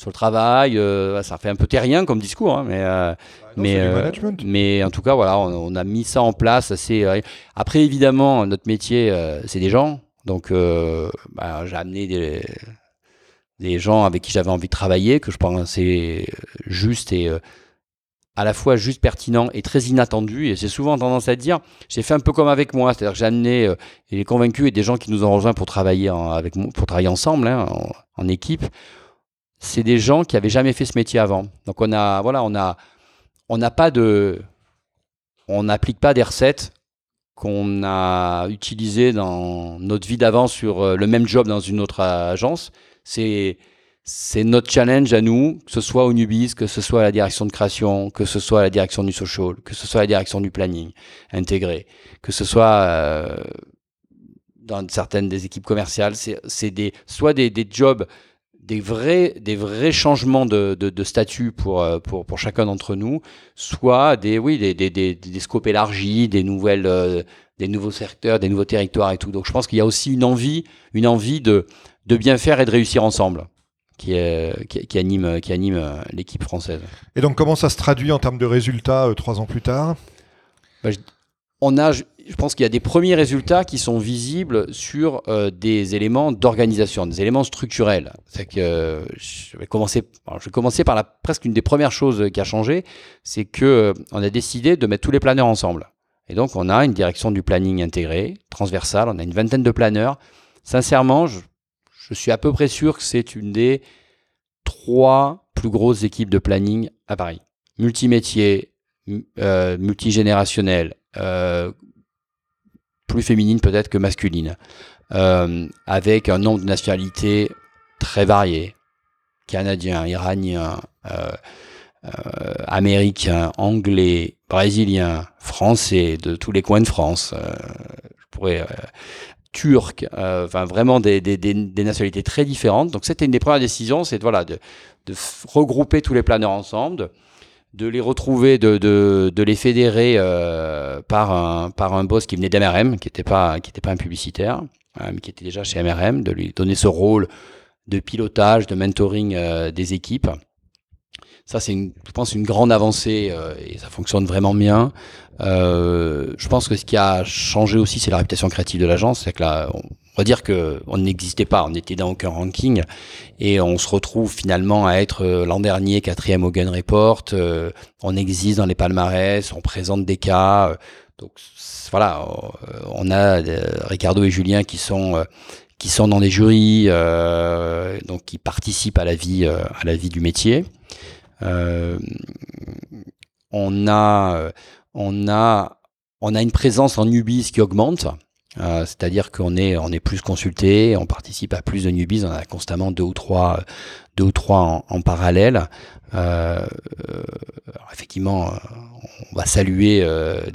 sur le travail. Euh, ça fait un peu terrien comme discours, hein, mais, euh, mais, euh, mais en tout cas, voilà, on, a mis ça en place. Assez, après, évidemment, notre métier, c'est des gens. Donc, bah, j'ai amené des, des gens avec qui j'avais envie de travailler, que je pensais juste et à la fois juste pertinent et très inattendu. Et j'ai souvent tendance à dire, j'ai fait un peu comme avec moi, c'est-à-dire que j'ai amené euh, les convaincus et des gens qui nous ont rejoints pour travailler avec pour travailler ensemble, hein, en, équipe c'est des gens qui avaient jamais fait ce métier avant. Donc on a, voilà, on a, on n'a pas de, on n'applique pas des recettes qu'on a utilisées dans notre vie d'avant sur euh, le même job dans une autre agence. C'est, c'est notre challenge à nous, que ce soit au Nubis, que ce soit à la direction de création, que ce soit à la direction du social, que ce soit à la direction du planning intégré, que ce soit euh, dans certaines des équipes commerciales. C'est, des, soit des jobs des vrais, des vrais changements de, de, statut pour, euh, pour, pour chacun d'entre nous, soit des, oui, des, des, des, des scopes élargis, des, nouvelles, euh, des nouveaux secteurs, des nouveaux territoires et tout. Donc je pense qu'il y a aussi une envie, une envie de, de bien faire et de réussir ensemble. Qui, est, qui, anime, qui anime euh, l'équipe française. Et donc comment ça se traduit en termes de résultats trois ans plus tard? Bah, on a, je pense qu'il y a des premiers résultats qui sont visibles sur euh, des éléments d'organisation, des éléments structurels. C'est que je vais commencer, je vais commencer par la presque une des premières choses qui a changé, c'est que euh, on a décidé de mettre tous les planeurs ensemble. Et donc on a une direction du planning intégré, transversale. On a une vingtaine de planeurs. Sincèrement, je, je suis à peu près sûr que c'est une des trois plus grosses équipes de planning à Paris. Multimétier, euh, multigénérationnel, plus féminine peut-être que masculine, euh, avec un nombre de nationalités très variées, canadiens, iraniens, euh, euh, américains, anglais, brésiliens, français, de tous les coins de France, euh, je pourrais turcs, enfin vraiment des, nationalités très différentes. Donc c'était une des premières décisions, c'est voilà de, de regrouper tous les planeurs ensemble de les retrouver, de, de, de les fédérer euh, par, un, par un boss qui venait d'MRM, qui n'était pas, qui pas un publicitaire, euh, mais qui était déjà chez MRM, de lui donner ce rôle de pilotage, de mentoring euh, des équipes. Ça, c'est, je pense, une grande avancée euh, et ça fonctionne vraiment bien. Euh, je pense que ce qui a changé aussi, c'est la réputation créative de l'agence. C'est que là, on, va dire que on n'existait pas, on n'était dans aucun ranking et on se retrouve finalement à être euh, l'an dernier quatrième au Gun Report. Euh, on existe dans les palmarès, on présente des cas. donc voilà, on a Ricardo et Julien qui sont qui sont dans des jurys, donc qui participent à la vie à la vie du métier. Euh, on a, euh, on a, on a une présence en Nubis qui augmente. Euh, c'est-à-dire qu'on est, on est plus consulté, on participe à plus de newbies, on a constamment deux ou trois, deux ou trois en, parallèle. Euh, effectivement, on va saluer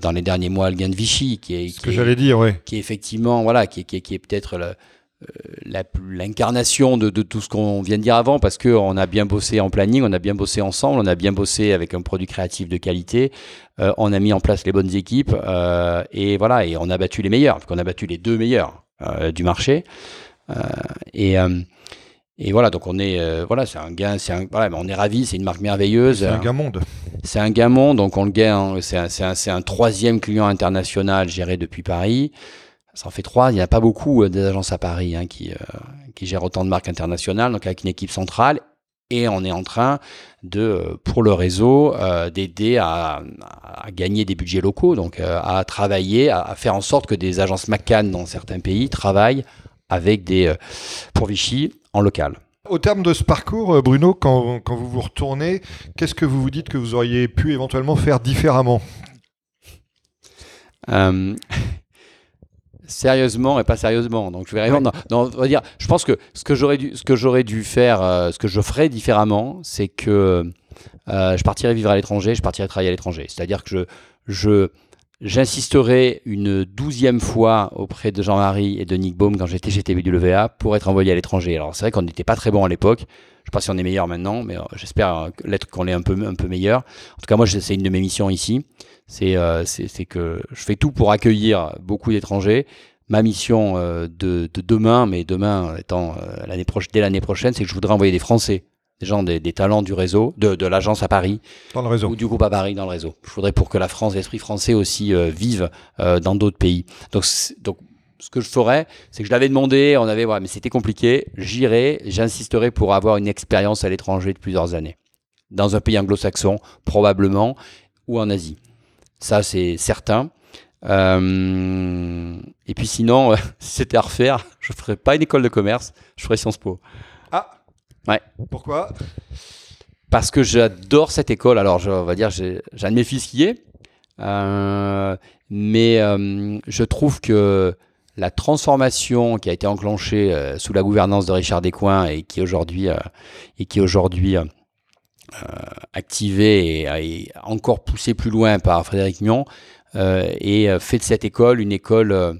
dans les derniers mois le gain de Vichy, qui est, ce que j'allais dire, ouais. qui est effectivement, voilà, qui, qui, qui est peut-être l'incarnation de, tout ce qu'on vient de dire avant, parce qu'on a bien bossé en planning, on a bien bossé ensemble, on a bien bossé avec un produit créatif de qualité, euh, on a mis en place les bonnes équipes, euh, et voilà, et on a battu les meilleurs, on a battu les deux meilleurs euh, du marché. et, et voilà, donc on est, voilà, c'est un gain, c'est un, voilà, on est ravis, c'est une marque merveilleuse. C'est un gain monde. C'est un gain monde, donc on le gagne, c'est un, un, un troisième client international géré depuis Paris ça en fait trois. Il n'y a pas beaucoup euh, des agences à Paris hein, qui, euh, qui gèrent autant de marques internationales, donc avec une équipe centrale. Et on est en train de, euh, pour le réseau, d'aider à, gagner des budgets locaux, donc à travailler, à, faire en sorte que des agences McCann dans certains pays travaillent avec des pour Vichy en local. Au terme de ce parcours, Bruno, quand, quand vous vous retournez, qu'est-ce que vous vous dites que vous auriez pu éventuellement faire différemment? Sérieusement et pas sérieusement. Donc je vais répondre. on va dire, je pense que ce que j'aurais dû, ce que j'aurais dû faire, euh, ce que je ferais différemment, c'est que euh, je partirais vivre à l'étranger, je partirais travailler à l'étranger. C'est-à-dire que je, je J'insisterai une douzième fois auprès de Jean-Marie et de Nick Baum quand j'étais chez TBWA pour être envoyé à l'étranger. Alors c'est vrai qu'on n'était pas très bon à l'époque. Je ne sais pas si on est meilleur maintenant, mais euh, j'espère l'être qu'on est un peu, un peu meilleur. En tout cas, moi, c'est une de mes missions ici. Euh, c'est que je fais tout pour accueillir beaucoup d'étrangers. Ma mission euh, de, demain, mais demain étant l'année prochaine, dès l'année prochaine, c'est que je voudrais envoyer des Français des gens, des, talents du réseau, de, l'agence à Paris. Dans le réseau. Ou du groupe à Paris dans le réseau. Je voudrais pour que la France, l'esprit français aussi euh, vive euh, dans d'autres pays. Donc, donc, ce que je ferais, c'est que je l'avais demandé, on avait, voilà, mais c'était compliqué. J'irai, j'insisterai pour avoir une expérience à l'étranger de plusieurs années. Dans un pays anglo-saxon, probablement, ou en Asie. Ça, c'est certain. Euh, et puis sinon, [LAUGHS] si c'était à refaire, je ne ferais pas une école de commerce, je ferais Sciences Po. Ouais. Pourquoi? Parce que j'adore cette école. Alors, je, on va dire, j'ai un de mes fils qui est. Euh, mais euh, je trouve que la transformation qui a été enclenchée euh, sous la gouvernance de Richard Descoings et qui aujourd'hui et qui aujourd'hui activée et, encore poussée plus loin par Frédéric Mion et fait de cette école une école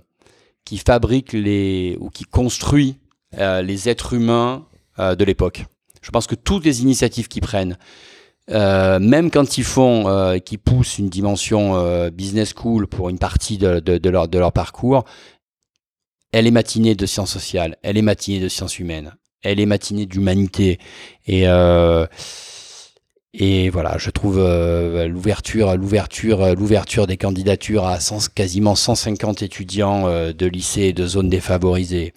qui fabrique les ou qui construit les êtres humains euh, de l'époque. Je pense que toutes les initiatives qu'ils prennent, euh, même quand ils font, euh, qui poussent une dimension business school pour une partie de leur parcours, elle est matinée de sciences sociales, elle est matinée de sciences humaines, elle est matinée d'humanité. Et, et voilà, je trouve l'ouverture, l'ouverture, l'ouverture des candidatures à quasiment 150 étudiants de lycées et de zones défavorisées.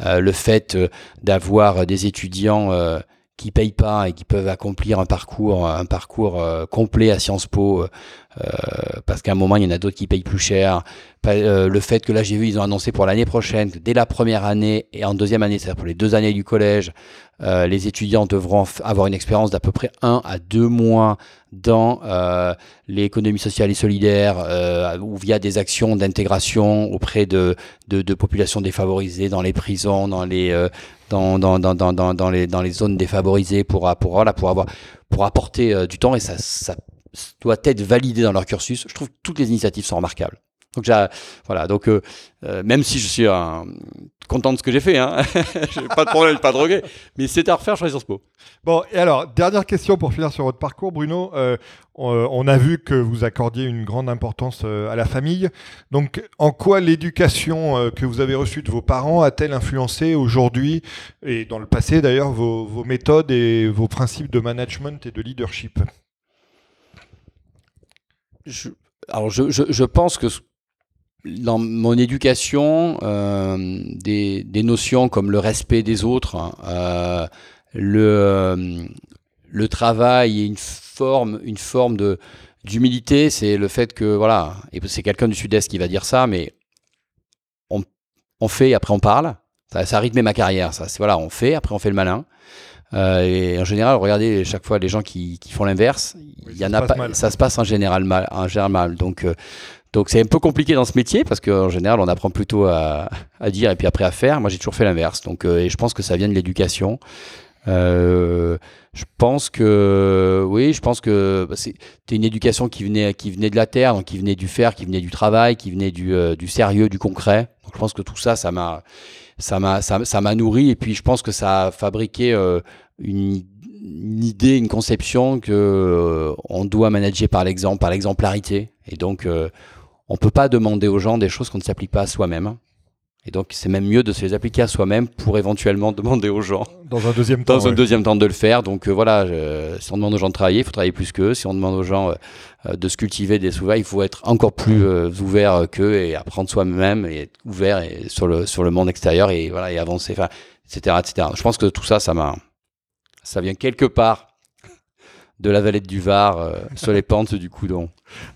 Euh, le fait euh, d'avoir des étudiants euh, qui payent pas et qui peuvent accomplir un parcours, un parcours complet à Sciences Po, parce qu'à un moment il y en a d'autres qui payent plus cher. le fait que là j'ai vu ils ont annoncé pour l'année prochaine, dès la première année et en deuxième année, c'est-à-dire pour les deux années du collège, euh, les étudiants devront avoir une expérience d'à peu près un à deux mois dans euh, l'économie sociale et solidaire euh, ou via des actions d'intégration auprès de, de, populations défavorisées dans les prisons, dans les, euh, dans, dans, dans, dans, dans, les, dans les zones défavorisées pour, pour, voilà, pour, avoir, pour apporter euh, du temps et ça, ça doit être validé dans leur cursus. Je trouve que toutes les initiatives sont remarquables. Donc voilà, donc euh, euh, même si je suis content de ce que j'ai fait, hein, [LAUGHS] j'ai pas de problème, pas de regret, mais c'est à refaire, je Sciences Bon, et alors dernière question pour finir sur votre parcours, Bruno. Euh, on, a vu que vous accordiez une grande importance à la famille. Donc, en quoi l'éducation que vous avez reçue de vos parents a-t-elle influencé aujourd'hui et dans le passé d'ailleurs vos, vos méthodes et vos principes de management et de leadership? Je, alors je, je, je, pense que dans mon éducation, euh, des, des, notions comme le respect des autres, hein, euh, le, euh, le travail et une forme, une forme de d'humilité, c'est le fait que voilà, et c'est quelqu'un du Sud-Est qui va dire ça, mais on, on fait et après on parle. Ça, ça, a rythmé ma carrière, ça. Voilà, on fait, après on fait le malin. Euh, et en général, regardez chaque fois les gens qui, qui font l'inverse, il y en a pas, ça se passe en général mal, en général mal. Donc, euh, donc c'est un peu compliqué dans ce métier parce qu'en général, on apprend plutôt à, dire et puis après à faire. Moi, j'ai toujours fait l'inverse. Donc, euh, et je pense que ça vient de l'éducation. Euh, je pense que oui, je pense que bah, c'était une éducation qui venait, qui venait de la terre, donc qui venait du fer, qui venait du travail, qui venait du, euh, du sérieux, du concret. Donc je pense que tout ça, ça m'a, ça m'a, ça, m'a nourri. Et puis je pense que ça a fabriqué une, une, idée, une conception que on doit manager par l'exemple, par l'exemplarité. Et donc on peut pas demander aux gens des choses qu'on ne s'applique pas à soi-même. Et donc, c'est même mieux de se les appliquer à soi-même pour éventuellement [LAUGHS] demander aux gens. Dans un deuxième temps. Dans un deuxième temps de le faire. Donc, euh, voilà, si on demande aux gens de travailler, il faut travailler plus qu'eux. Si on demande aux gens euh, euh, de se cultiver des souvenirs, il faut être encore plus ouvert qu'eux et apprendre soi-même et être ouvert et, sur, le, sur le monde extérieur et, voilà, et avancer, enfin, etc., etc. Je pense que tout ça, ça m'a, ça vient quelque part de la vallée du Var euh, sur les pentes du Coudon.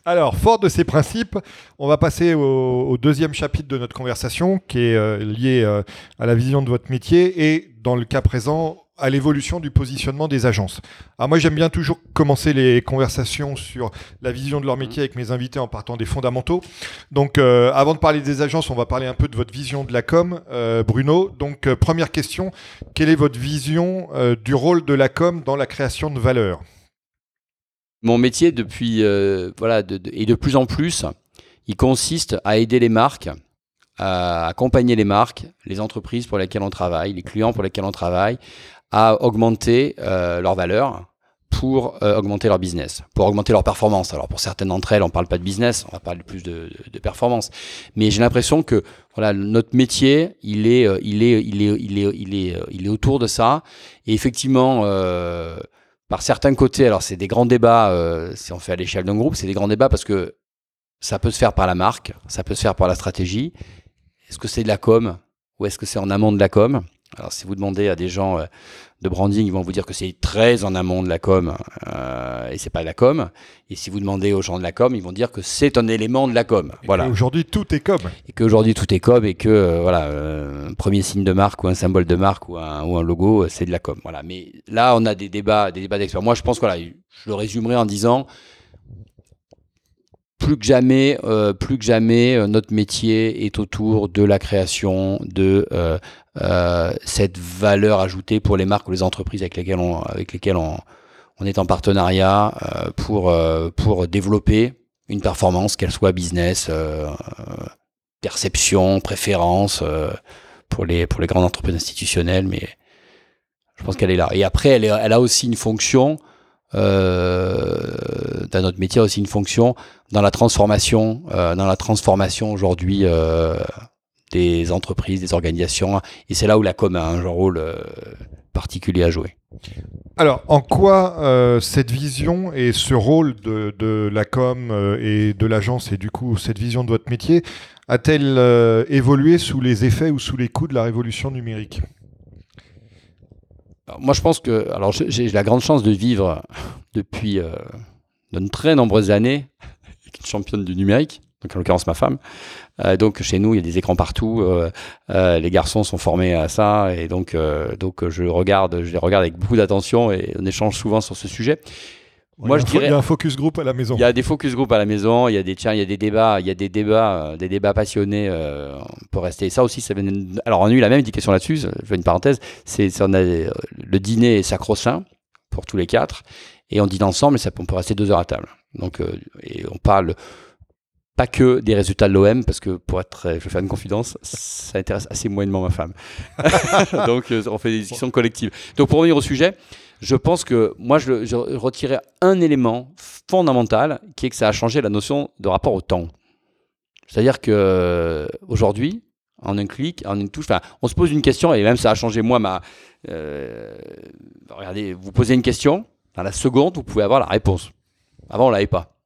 Alors, fort de ces principes, on va passer au, deuxième chapitre de notre conversation qui est euh, lié euh, à la vision de votre métier et, dans le cas présent, à l'évolution du positionnement des agences. Alors moi j'aime bien toujours commencer les conversations sur la vision de leur métier avec mes invités en partant des fondamentaux. Donc avant de parler des agences, on va parler un peu de votre vision de la com, Bruno. Donc première question, quelle est votre vision du rôle de la com dans la création de valeur? Mon métier depuis euh, voilà et de plus en plus, il consiste à aider les marques, à accompagner les marques, les entreprises pour lesquelles on travaille, les clients pour lesquels on travaille, à augmenter euh, leur valeur pour euh, augmenter leur business, pour augmenter leur performance. Alors pour certaines d'entre elles, on parle pas de business, on va parler plus de, de, performance. Mais j'ai l'impression que voilà notre métier, il est, il est, il est, il est, il est, il est autour de ça. Et effectivement par certains côtés, alors c'est des grands débats, euh, si on fait à l'échelle d'un groupe, c'est des grands débats parce que ça peut se faire par la marque, ça peut se faire par la stratégie. Est-ce que c'est de la com ou est-ce que c'est en amont de la com? Alors si vous demandez à des gens euh, de branding, ils vont vous dire que c'est très en amont de la com euh, et c'est pas de la com. Et si vous demandez aux gens de la com, ils vont dire que c'est un élément de la com. voilà. Aujourd'hui tout est com. Et qu'aujourd'hui tout est com et que euh, voilà, euh, un premier signe de marque ou un symbole de marque ou un, ou un logo, c'est de la com. Voilà. Mais là, on a des débats, des débats d'experts. Moi, je pense que voilà, je le résumerai en disant plus que jamais, euh, plus que jamais, euh, notre métier est autour de la création de euh, euh, cette valeur ajoutée pour les marques ou les entreprises avec lesquelles on, est en partenariat euh, pour, pour développer une performance, qu'elle soit business, perception, préférence pour les grandes entreprises institutionnelles, mais je pense qu'elle est là. Et après, elle, a aussi une fonction euh, dans notre métier aussi une fonction dans la transformation, euh, dans la transformation aujourd'hui euh, des entreprises, des organisations, et c'est là où la com a un rôle euh, particulier à jouer. Alors, en quoi euh, cette vision et ce rôle de, de la com euh, et de l'agence, et du coup cette vision de votre métier, a-t-elle euh, évolué sous les effets ou sous les coups de la révolution numérique? Moi, je pense que, alors, j'ai la grande chance de vivre depuis euh, de très nombreuses années [LAUGHS] avec une championne du numérique, donc en l'occurrence ma femme. Euh, donc chez nous, il y a des écrans partout. Euh, euh les garçons sont formés à ça, et donc, donc je regarde, je les regarde avec beaucoup d'attention et on échange souvent sur ce sujet. Moi, je dirais, il y a un focus group à la maison. Il y a des focus group à la maison. Il y a des tiens, il y a des débats, il y a des débats, des débats passionnés euh, pour rester. Ça aussi, ça vient. Alors, on a eu la même éducation là-dessus. Je fais une parenthèse. C'est, on a le dîner est sacro-saint pour tous les quatre, et on dîne ensemble. Et ça, on peut rester deux heures à table. Donc, euh, et on parle pas que des résultats de l'OM, parce que pour être, je vais faire une confidence, ça intéresse assez moyennement ma femme. [LAUGHS] Donc, euh, on fait des discussions collectives. Donc, pour revenir au sujet je pense que moi, je, je retirais un élément fondamental qui est que ça a changé la notion de rapport au temps. C'est-à-dire que euh, aujourd'hui, en un clic, en une touche, on se pose une question et même ça a changé moi ma. Euh, regardez, vous posez une question, dans la seconde, vous pouvez avoir la réponse. Avant, on l'avait pas.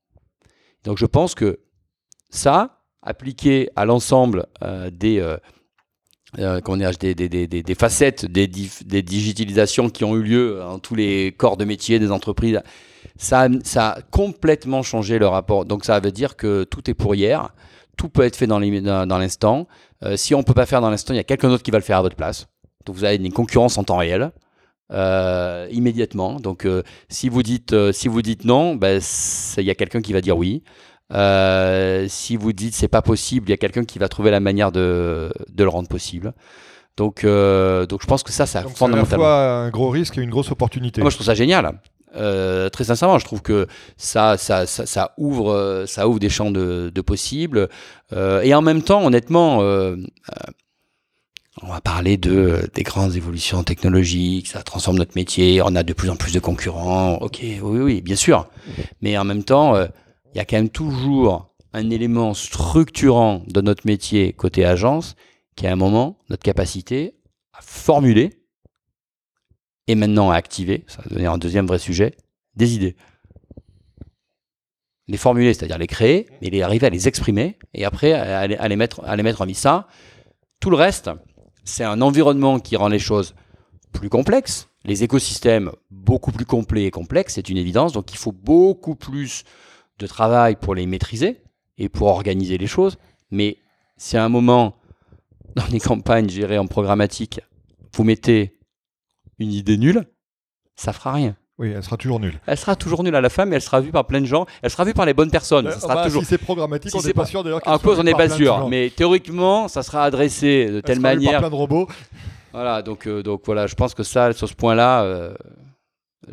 Donc, je pense que ça, appliqué à l'ensemble euh, des euh, euh, des, des, facettes des, digitalisations qui ont eu lieu dans tous les corps de métier des entreprises, ça, ça a complètement changé le rapport. Donc ça veut dire que tout est pour hier, tout peut être fait dans l'instant. Euh, si on ne peut pas faire dans l'instant, il y a quelqu'un d'autre qui va le faire à votre place. Donc vous avez une concurrence en temps réel. Immédiatement. Donc, si vous dites si vous dites non, ben, il y a quelqu'un qui va dire oui. Euh, si vous dites c'est pas possible, il y a quelqu'un qui va trouver la manière de, de le rendre possible. Donc, euh, donc je pense que ça, ça Donc c'est à la fondamentalement. fois un gros risque et une grosse opportunité. Moi, je trouve ça génial. Euh, très sincèrement, je trouve que ça, ça, ça, ça ouvre, ça ouvre des champs de, de possibles. Euh, et en même temps, honnêtement, on va parler de des grandes évolutions technologiques. Ça transforme notre métier. On a de plus en plus de concurrents. Ok, oui, oui, bien sûr. Mais en même temps, il y a quand même toujours un élément structurant de notre métier côté agence, qui est à un moment notre capacité à formuler et maintenant à activer, ça va devenir un deuxième vrai sujet, des idées. Les formuler, c'est-à-dire les créer, mais les arriver à les exprimer et après à, les- à les mettre, à les mettre en vie. Ça, tout le reste, c'est un environnement qui rend les choses plus complexes, les écosystèmes beaucoup plus complets et complexes, c'est une évidence. Donc il faut beaucoup plus de travail pour les maîtriser et pour organiser les choses. Mais si à un moment, dans les campagnes gérées en programmatique, vous mettez une idée nulle, ça fera rien. Oui, elle sera toujours nulle. Elle sera toujours nulle à la fin, mais elle sera vue par plein de gens. Elle sera vue par les bonnes personnes. Euh, ça sera bah, toujours. Si c'est programmatique, Si on n'est pas pas- sûr d'ailleurs. qu'elle En cause, on n'est pas sûr, mais théoriquement, ça sera adressé de Elle telle sera vue par manière. plein de robots. Voilà, donc, euh, donc voilà, je pense que ça, sur ce point-là, euh,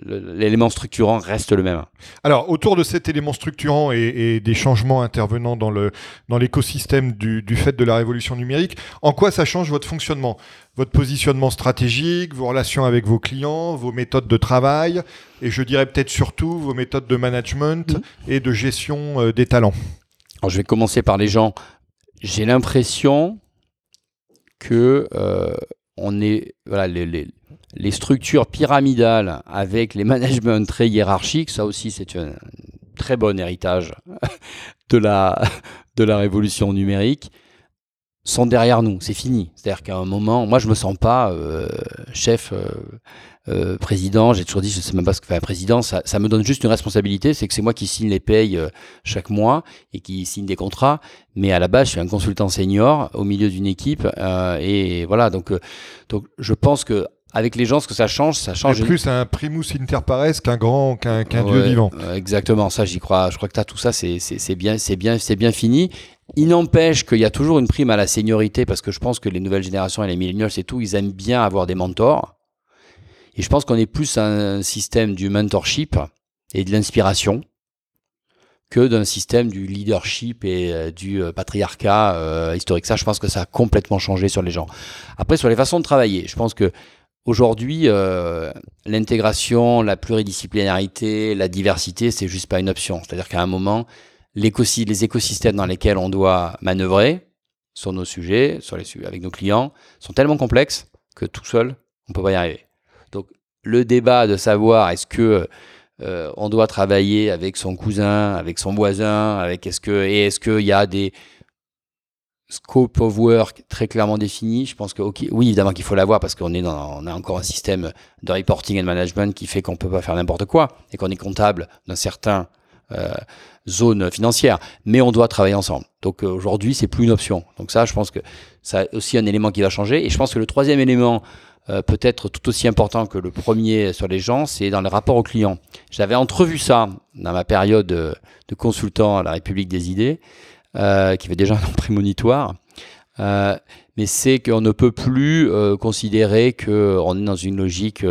l'élément structurant reste le même. Alors, autour de cet élément structurant et, et des changements intervenant dans le dans l'écosystème du, du fait de la révolution numérique, en quoi ça change votre fonctionnement, votre positionnement stratégique, vos relations avec vos clients, vos méthodes de travail, et je dirais peut-être surtout vos méthodes de management et de gestion euh, des talents. Alors, je vais commencer par les gens. J'ai l'impression que euh, on est voilà les, les, les structures pyramidales avec les managements très hiérarchiques. Ça aussi, c'est un très bon héritage de la de la révolution numérique sont derrière nous. C'est fini. C'est-à-dire qu'à un moment, moi, je me sens pas euh, chef. euh, euh, président, j'ai toujours dit, je sais même pas ce que fait un président, ça, me donne juste une responsabilité, c'est que c'est moi qui signe les payes chaque mois et qui signe des contrats, mais à la base, je suis un consultant senior au milieu d'une équipe, et voilà, donc, donc je pense que avec les gens, ce que ça change, ça change. C'est plus un primus inter pares qu'un grand, qu'un qu'un dieu vivant. euh, exactement, ça j'y crois. Je crois que tu as tout ça, c'est bien, c'est bien, c'est bien fini. Il n'empêche qu'il y a toujours une prime à la seniorité parce que je pense que les nouvelles générations et les millennials et tout, ils aiment bien avoir des mentors. Et je pense qu'on est plus un système du mentorship et de l'inspiration que d'un système du leadership et euh, du euh, patriarcat euh, historique. Ça, je pense que ça a complètement changé sur les gens. Après, sur les façons de travailler, je pense que aujourd'hui, euh, l'intégration, la pluridisciplinarité, la diversité, c'est juste pas une option. C'est-à-dire qu'à un moment, les écosystèmes dans lesquels on doit manœuvrer sur nos sujets, avec nos clients, sont tellement complexes que tout seul, on peut pas y arriver. Donc, le débat de savoir est-ce que euh, on doit travailler avec son cousin, avec son voisin, avec est-ce que et est-ce qu'il y a des scope of work très clairement définis Je pense que oui, évidemment qu'il faut l'avoir parce qu'on est a encore un système de reporting and management qui fait qu'on peut pas faire n'importe quoi et qu'on est comptable d'un certain euh, zone financière, mais on doit travailler ensemble. Donc euh, aujourd'hui, c'est plus une option. Donc ça, je pense que ça aussi un élément qui va changer. Et je pense que le troisième élément, euh, peut-être tout aussi important que le premier sur les gens, c'est dans le rapport aux clients. J'avais entrevu ça dans ma période euh, de consultant à la République des idées, euh, qui avait déjà un nom prémonitoire. Euh, mais c'est qu'on ne peut plus euh, considérer qu'on est dans une logique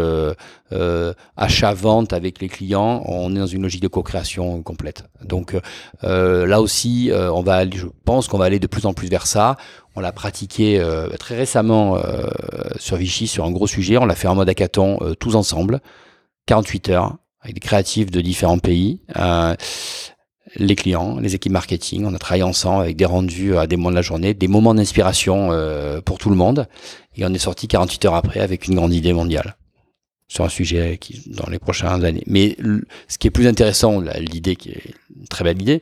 achat-vente avec les clients, on est dans une logique de co-création complète. Donc là aussi, on va je pense qu'on va aller de plus en plus vers ça. On l'a pratiqué très récemment sur Vichy sur un gros sujet. On l'a fait en mode hackathon tous ensemble, 48 heures avec des créatifs de différents pays. Les clients, les équipes marketing, on a travaillé ensemble avec des rendus à des moments de la journée, des moments d'inspiration euh, pour tout le monde. Et on est sorti 48 heures après avec une grande idée mondiale sur un sujet qui, dans les prochaines années. Mais ce qui est plus intéressant, l'idée qui est une très belle idée,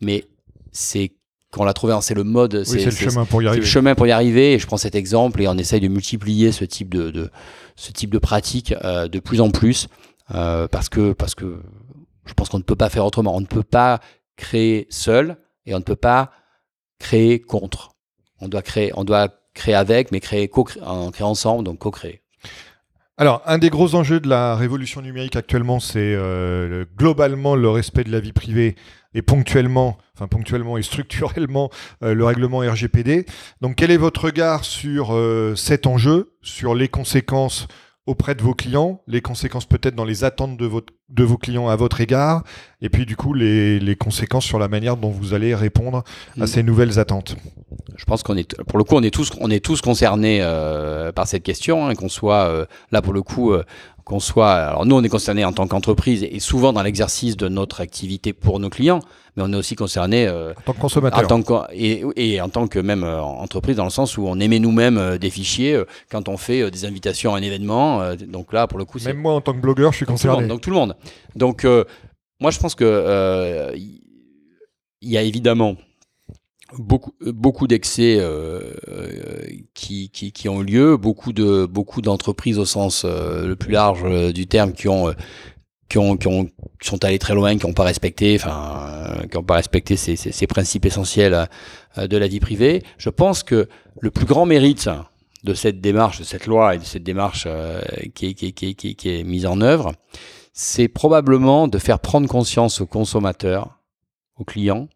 mais c'est qu'on l'a trouvé, hein, c'est le mode, Oui, c'est le chemin pour y c'est le arriver. chemin pour y arriver. Et je prends cet exemple et on essaye de multiplier ce type de, de ce type de pratique euh, de plus en plus euh, parce que parce que je pense qu'on ne peut pas faire autrement. On ne peut pas créer seul et on ne peut pas créer contre. On doit créer, avec, mais créer co créer ensemble, donc co-créer. Alors, un des gros enjeux de la révolution numérique actuellement, c'est euh, le- globalement le respect de la vie privée et ponctuellement, enfin ponctuellement et [LAUGHS] structurellement le règlement RGPD. Donc quel est votre regard sur cet enjeu, sur les conséquences auprès de vos clients, les conséquences peut-être dans les attentes de, votre, de vos clients à votre égard, et puis du coup les, les conséquences sur la manière dont vous allez répondre à mm. ces nouvelles attentes. Je pense qu'on est, pour le coup, on est tous, on est tous concernés euh, par cette question, hein, qu'on soit euh, là pour le coup, euh, qu'on soit. Alors nous, on est concernés en tant qu'entreprise et souvent dans l'exercice de notre activité pour nos clients, mais on est aussi concerné euh, en tant que consommateur, en tant que, et, et, en tant que même euh, entreprise dans le sens où on émet nous-mêmes euh, des fichiers quand on fait des invitations à un événement. donc là, pour le coup, même moi en tant que blogueur, je suis concerné. donc tout le monde. Donc moi, je pense que il y a évidemment beaucoup, beaucoup d'excès euh, qui, qui, qui, ont lieu, beaucoup de beaucoup d'entreprises au sens euh, le plus large euh, du terme qui ont qui ont, qui ont qui sont allés très loin, qui n'ont pas respecté, enfin, qui n'ont pas respecté ces, ces, ces, principes essentiels de la vie privée. Je pense que le plus grand mérite de cette démarche, de cette loi et de cette démarche qui, qui, qui, qui, qui est mise en œuvre, c'est probablement de faire prendre conscience aux consommateurs, aux clients,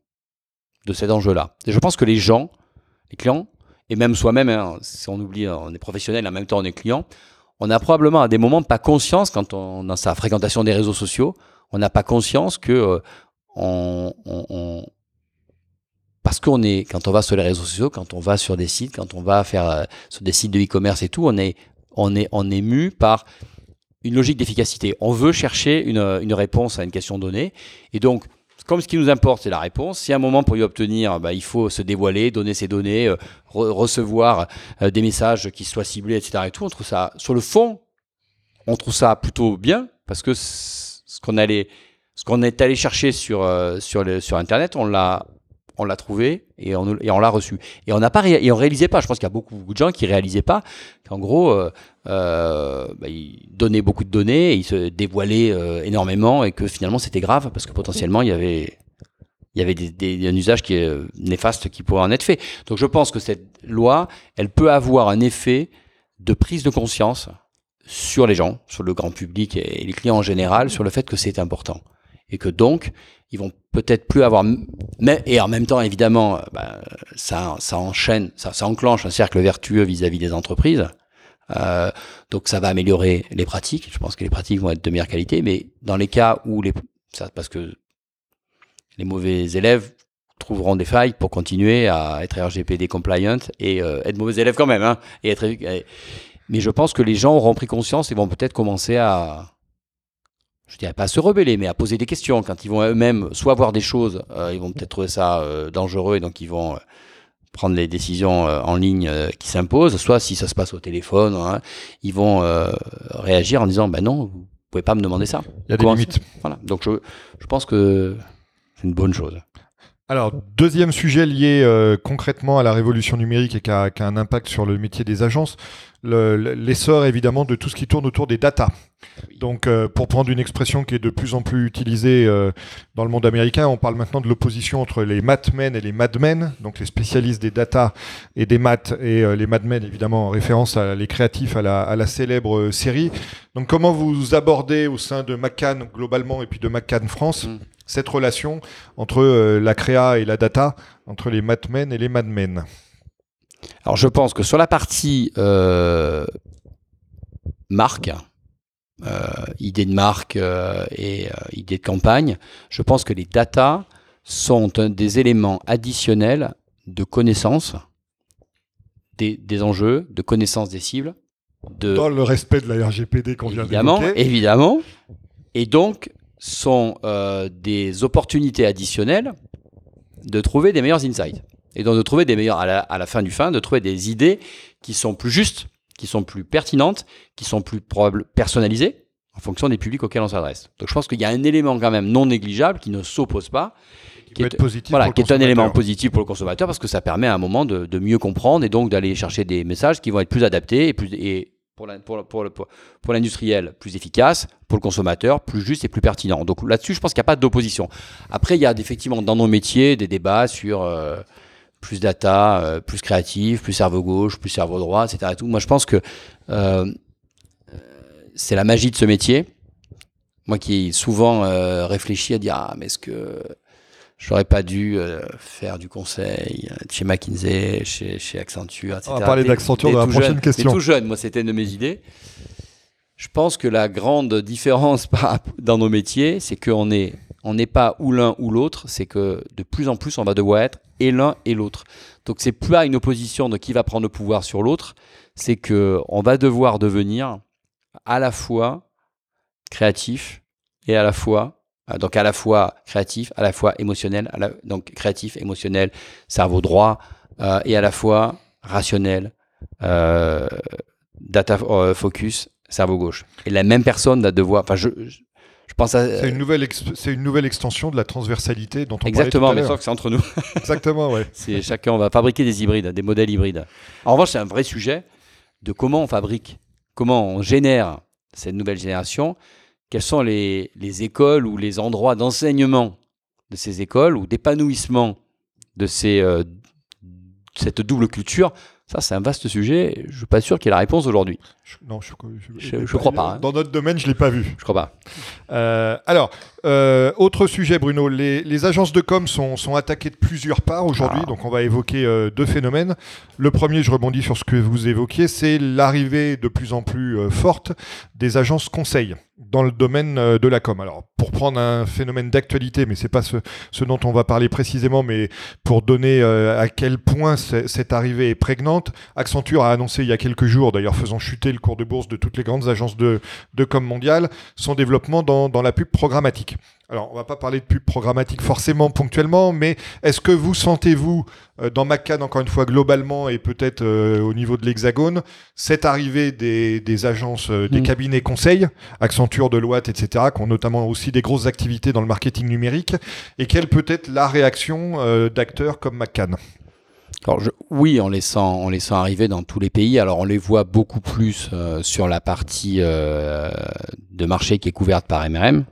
de cet enjeu-là. je pense que les gens, les clients, et même soi-même, hein, si on oublie, on est professionnel, en même temps on est client, on a probablement à des moments pas conscience, quand on dans sa fréquentation des réseaux sociaux, on n'a pas conscience que euh, on, on, parce qu'on est, quand on va sur les réseaux sociaux, quand on va sur des sites, quand on va faire euh, sur des sites de e-commerce et tout, on est, on est, on est mu par une logique d'efficacité. On veut chercher une, une réponse à une question donnée, et donc comme ce qui nous importe, c'est la réponse. Si à un moment, pour y obtenir, bah, il faut se dévoiler, donner ses données, euh, recevoir euh, des messages qui soient ciblés, etc. Et tout, on trouve ça, sur le fond, on trouve ça plutôt bien parce que ce qu'on ce qu'on est allé chercher sur euh, sur Internet, on l'a on l'a trouvé et on, l'a reçu. Et on n'a pas et on réalisait pas. Je pense qu'il y a beaucoup, de gens qui réalisaient pas qu'en gros, euh, bah, ils donnaient beaucoup de données, ils se dévoilaient euh, énormément et que finalement c'était grave parce que potentiellement il y avait il y avait des, des, un usage qui est euh, néfaste qui pourrait en être fait. Donc je pense que cette loi, elle peut avoir un effet de prise de conscience sur les gens, sur le grand public et les clients en général, sur le fait que c'est important et que donc ils vont peut-être plus avoir et en même temps évidemment euh, bah, ça ça enchaîne ça, ça enclenche un cercle vertueux vis-à-vis des entreprises euh, donc ça va améliorer les pratiques je pense que les pratiques vont être de meilleure qualité mais dans les cas où les parce que les mauvais élèves trouveront des failles pour continuer à être RGPD compliant et euh, être mauvais élèves quand même hein, et être mais je pense que les gens auront pris conscience et vont peut-être commencer à je dirais pas à se rebeller, mais à poser des questions. Quand ils vont eux-mêmes soit voir des choses, euh, ils vont peut-être trouver ça dangereux et donc ils vont prendre les décisions en ligne qui s'imposent. Soit si ça se passe au téléphone, hein, ils vont réagir en disant ben non, vous pouvez pas me demander ça. Il y a des limites. Voilà. Donc je, je pense que c'est une bonne chose. Alors, deuxième sujet lié concrètement à la révolution numérique et qui a, qui a, un impact sur le métier des agences, l'essor évidemment de tout ce qui tourne autour des data. Donc, euh, pour prendre une expression qui est de plus en plus utilisée euh, dans le monde américain, on parle maintenant de l'opposition entre les mathmen et les madmen, donc les spécialistes des data et des maths, et euh, les madmen évidemment en référence à les créatifs à la, à la célèbre série. Donc, comment vous abordez au sein de McCann globalement et puis de McCann France mm. Cette relation entre la créa et la data, entre les matmen et les madmen alors je pense que sur la partie euh, marque, euh, idée de marque euh, et euh, idée de campagne, je pense que les data sont des éléments additionnels de connaissance des, des, enjeux, de connaissance des cibles. De, Dans le respect de la RGPD qu'on vient d'évoquer. Évidemment. Et donc, sont euh, des opportunités additionnelles de trouver des meilleurs insights et donc de trouver des meilleurs à la, à la fin du fin, de trouver des idées qui sont plus justes, qui sont plus pertinentes, qui sont plus probables, personnalisées en fonction des publics auxquels on s'adresse. Donc je pense qu'il y a un élément quand même non négligeable qui ne s'oppose pas, qui, est, positif voilà, qui est un élément positif pour le consommateur parce que ça permet à un moment de, de mieux comprendre et donc d'aller chercher des messages qui vont être plus adaptés et plus et pour l'industriel plus efficace, pour le consommateur plus juste et plus pertinent. Donc là-dessus, je pense qu'il n'y a pas d'opposition. Après, il y a effectivement dans nos métiers des débats sur euh, plus data, euh, plus créatif, plus cerveau gauche, plus cerveau droit, etc. Moi, je pense que euh, c'est la magie de ce métier. Moi qui souvent euh, réfléchis à dire ah mais est-ce que J'aurais pas dû euh, faire du conseil euh, chez McKinsey, chez, chez Accenture, etc. On va parler d'Accenture dans la prochaine jeune. question. Tout jeune, moi, c'était une de mes idées. Je pense que la grande différence [LAUGHS] dans nos métiers, c'est qu'on est, on n'est pas ou l'un ou l'autre, c'est que de plus en plus, on va devoir être et l'un et l'autre. Donc, c'est pas une opposition de qui va prendre le pouvoir sur l'autre, c'est que on va devoir devenir à la fois créatif et à la fois donc à la fois créatif, à la fois émotionnel, à la- donc créatif, émotionnel, cerveau droit, euh, et à la fois rationnel, euh, data euh, focus, cerveau gauche. Et la même personne va devoir, enfin je, je, pense à C'est une, nouvelle c'est une nouvelle extension de la transversalité dont on exactement, mais tout à sauf que c'est entre nous. [LAUGHS] Exactement, ouais. C'est chacun, on va fabriquer des hybrides, des modèles hybrides. En revanche, c'est un vrai sujet de comment on fabrique, comment on génère cette nouvelle génération, quelles sont les, les écoles ou les endroits d'enseignement de ces écoles ou d'épanouissement de ces, euh, cette double culture? Ça, c'est un vaste sujet. Je suis pas sûr qu'il y ait la réponse aujourd'hui. Je- non, je, Je- je crois pas, hein. Dans notre domaine, je l'ai pas vu. Je crois pas. Euh, alors, euh, autre sujet, Bruno. Les, les agences de com sont, sont attaquées de plusieurs parts aujourd'hui, Ah. donc on va évoquer euh, deux phénomènes. Le premier, je rebondis sur ce que vous évoquiez, c'est l'arrivée de plus en plus euh, forte des agences conseils dans le domaine de la com. Alors, pour prendre un phénomène d'actualité, mais c'est pas ce, ce dont on va parler précisément, mais pour donner à quel point cette arrivée est prégnante, Accenture a annoncé il y a quelques jours, d'ailleurs faisant chuter le cours de bourse de toutes les grandes agences de, de com mondiales, son développement dans, dans la pub programmatique. Alors, on va pas parler de pub programmatique forcément ponctuellement, mais est-ce que vous sentez-vous, euh, dans McCann, encore une fois, globalement et peut-être euh, au niveau de l'Hexagone, cette arrivée des, des agences, euh, des Mm. cabinets conseils, Accenture, Deloitte, etc., qui ont notamment aussi des grosses activités dans le marketing numérique, et quelle peut être la réaction d'acteurs comme McCann Alors, je- oui, on les, sent, on les sent arriver dans tous les pays. Alors, on les voit beaucoup plus euh, sur la partie euh, de marché qui est couverte par MRM,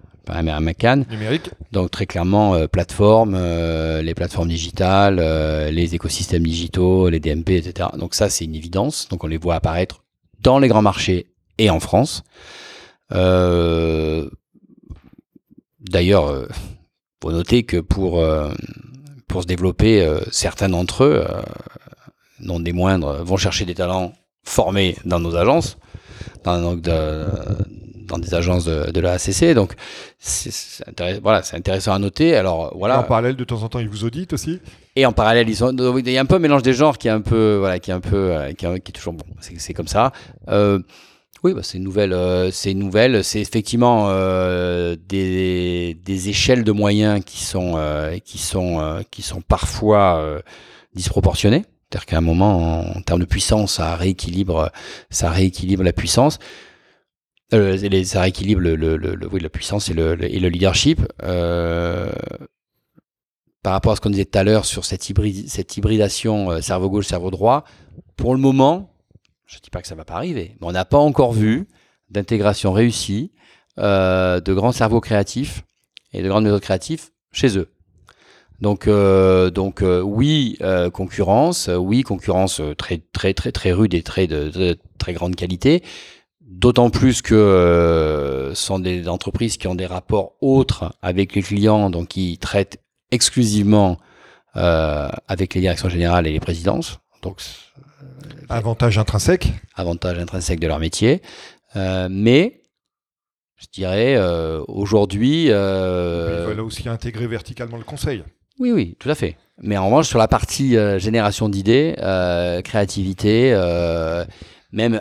McCann. numérique Donc, très clairement, euh, plateformes, euh, les plateformes digitales, euh, les écosystèmes digitaux, les DMP, etc. Donc, ça, c'est une évidence. Donc, on les voit apparaître dans les grands marchés et en France. D'ailleurs, euh, faut noter que pour, pour se développer, certains d'entre eux, non des moindres, vont chercher des talents formés dans nos agences, dans, donc de- dans des agences de, de la ACC. Donc, c'est c'est intéress- voilà, c'est intéressant à noter. Alors, Et En voilà. parallèle, de temps en temps, ils vous auditent aussi? Et en parallèle, ils sont, donc, il y a un peu un mélange des genres qui est un peu, voilà, qui est un peu, euh, qui, est, qui est toujours bon. C'est comme ça. Euh, oui, bah, c'est une nouvelle, euh, c'est une nouvelle. C'est effectivement euh, des, des échelles de moyens qui sont, euh, qui sont, qui sont parfois disproportionnées. C'est-à-dire qu'à un moment, en, en termes de puissance, ça rééquilibre, ça rééquilibre la puissance. Euh, ça rééquilibre la puissance et le, leadership. Euh, par rapport à ce qu'on disait tout à l'heure sur cette, hybridation euh, cerveau gauche, cerveau droit, pour le moment, je ne dis pas que ça va pas arriver, mais on n'a pas encore vu d'intégration réussie de grands cerveaux créatifs et de grandes méthodes créatives chez eux. Donc, donc oui, concurrence, oui, concurrence très, très, très, très rude et très, de très grande qualité. D'autant plus que euh, ce sont des entreprises qui ont des rapports autres avec les clients, donc qui traitent exclusivement euh, avec les directions générales et les présidences. Donc, Avantage intrinsèque avantage intrinsèque de leur métier. Euh, mais, je dirais, euh, aujourd'hui... euh, Ils veulent aussi intégrer verticalement le conseil. Oui, oui, tout à fait. Mais en revanche, sur la partie euh, génération d'idées, euh, créativité, euh, même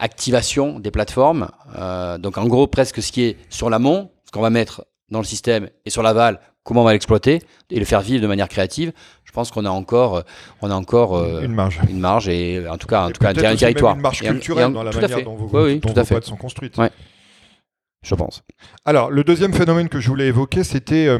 activation des plateformes, euh, donc en gros presque ce qui est sur l'amont, ce qu'on va mettre dans le système, et sur l'aval, comment on va l'exploiter et le faire vivre de manière créative, je pense qu'on a encore, euh, on a encore euh, une marge. une marge et en tout cas, en Et tout cas un, territoire. même une marge Et un- culturelle et un- dans la manière dont, vos, Oui, dont vos boîtes sont construites. Ouais. Je pense. Alors, le deuxième phénomène que je voulais évoquer, c'était euh,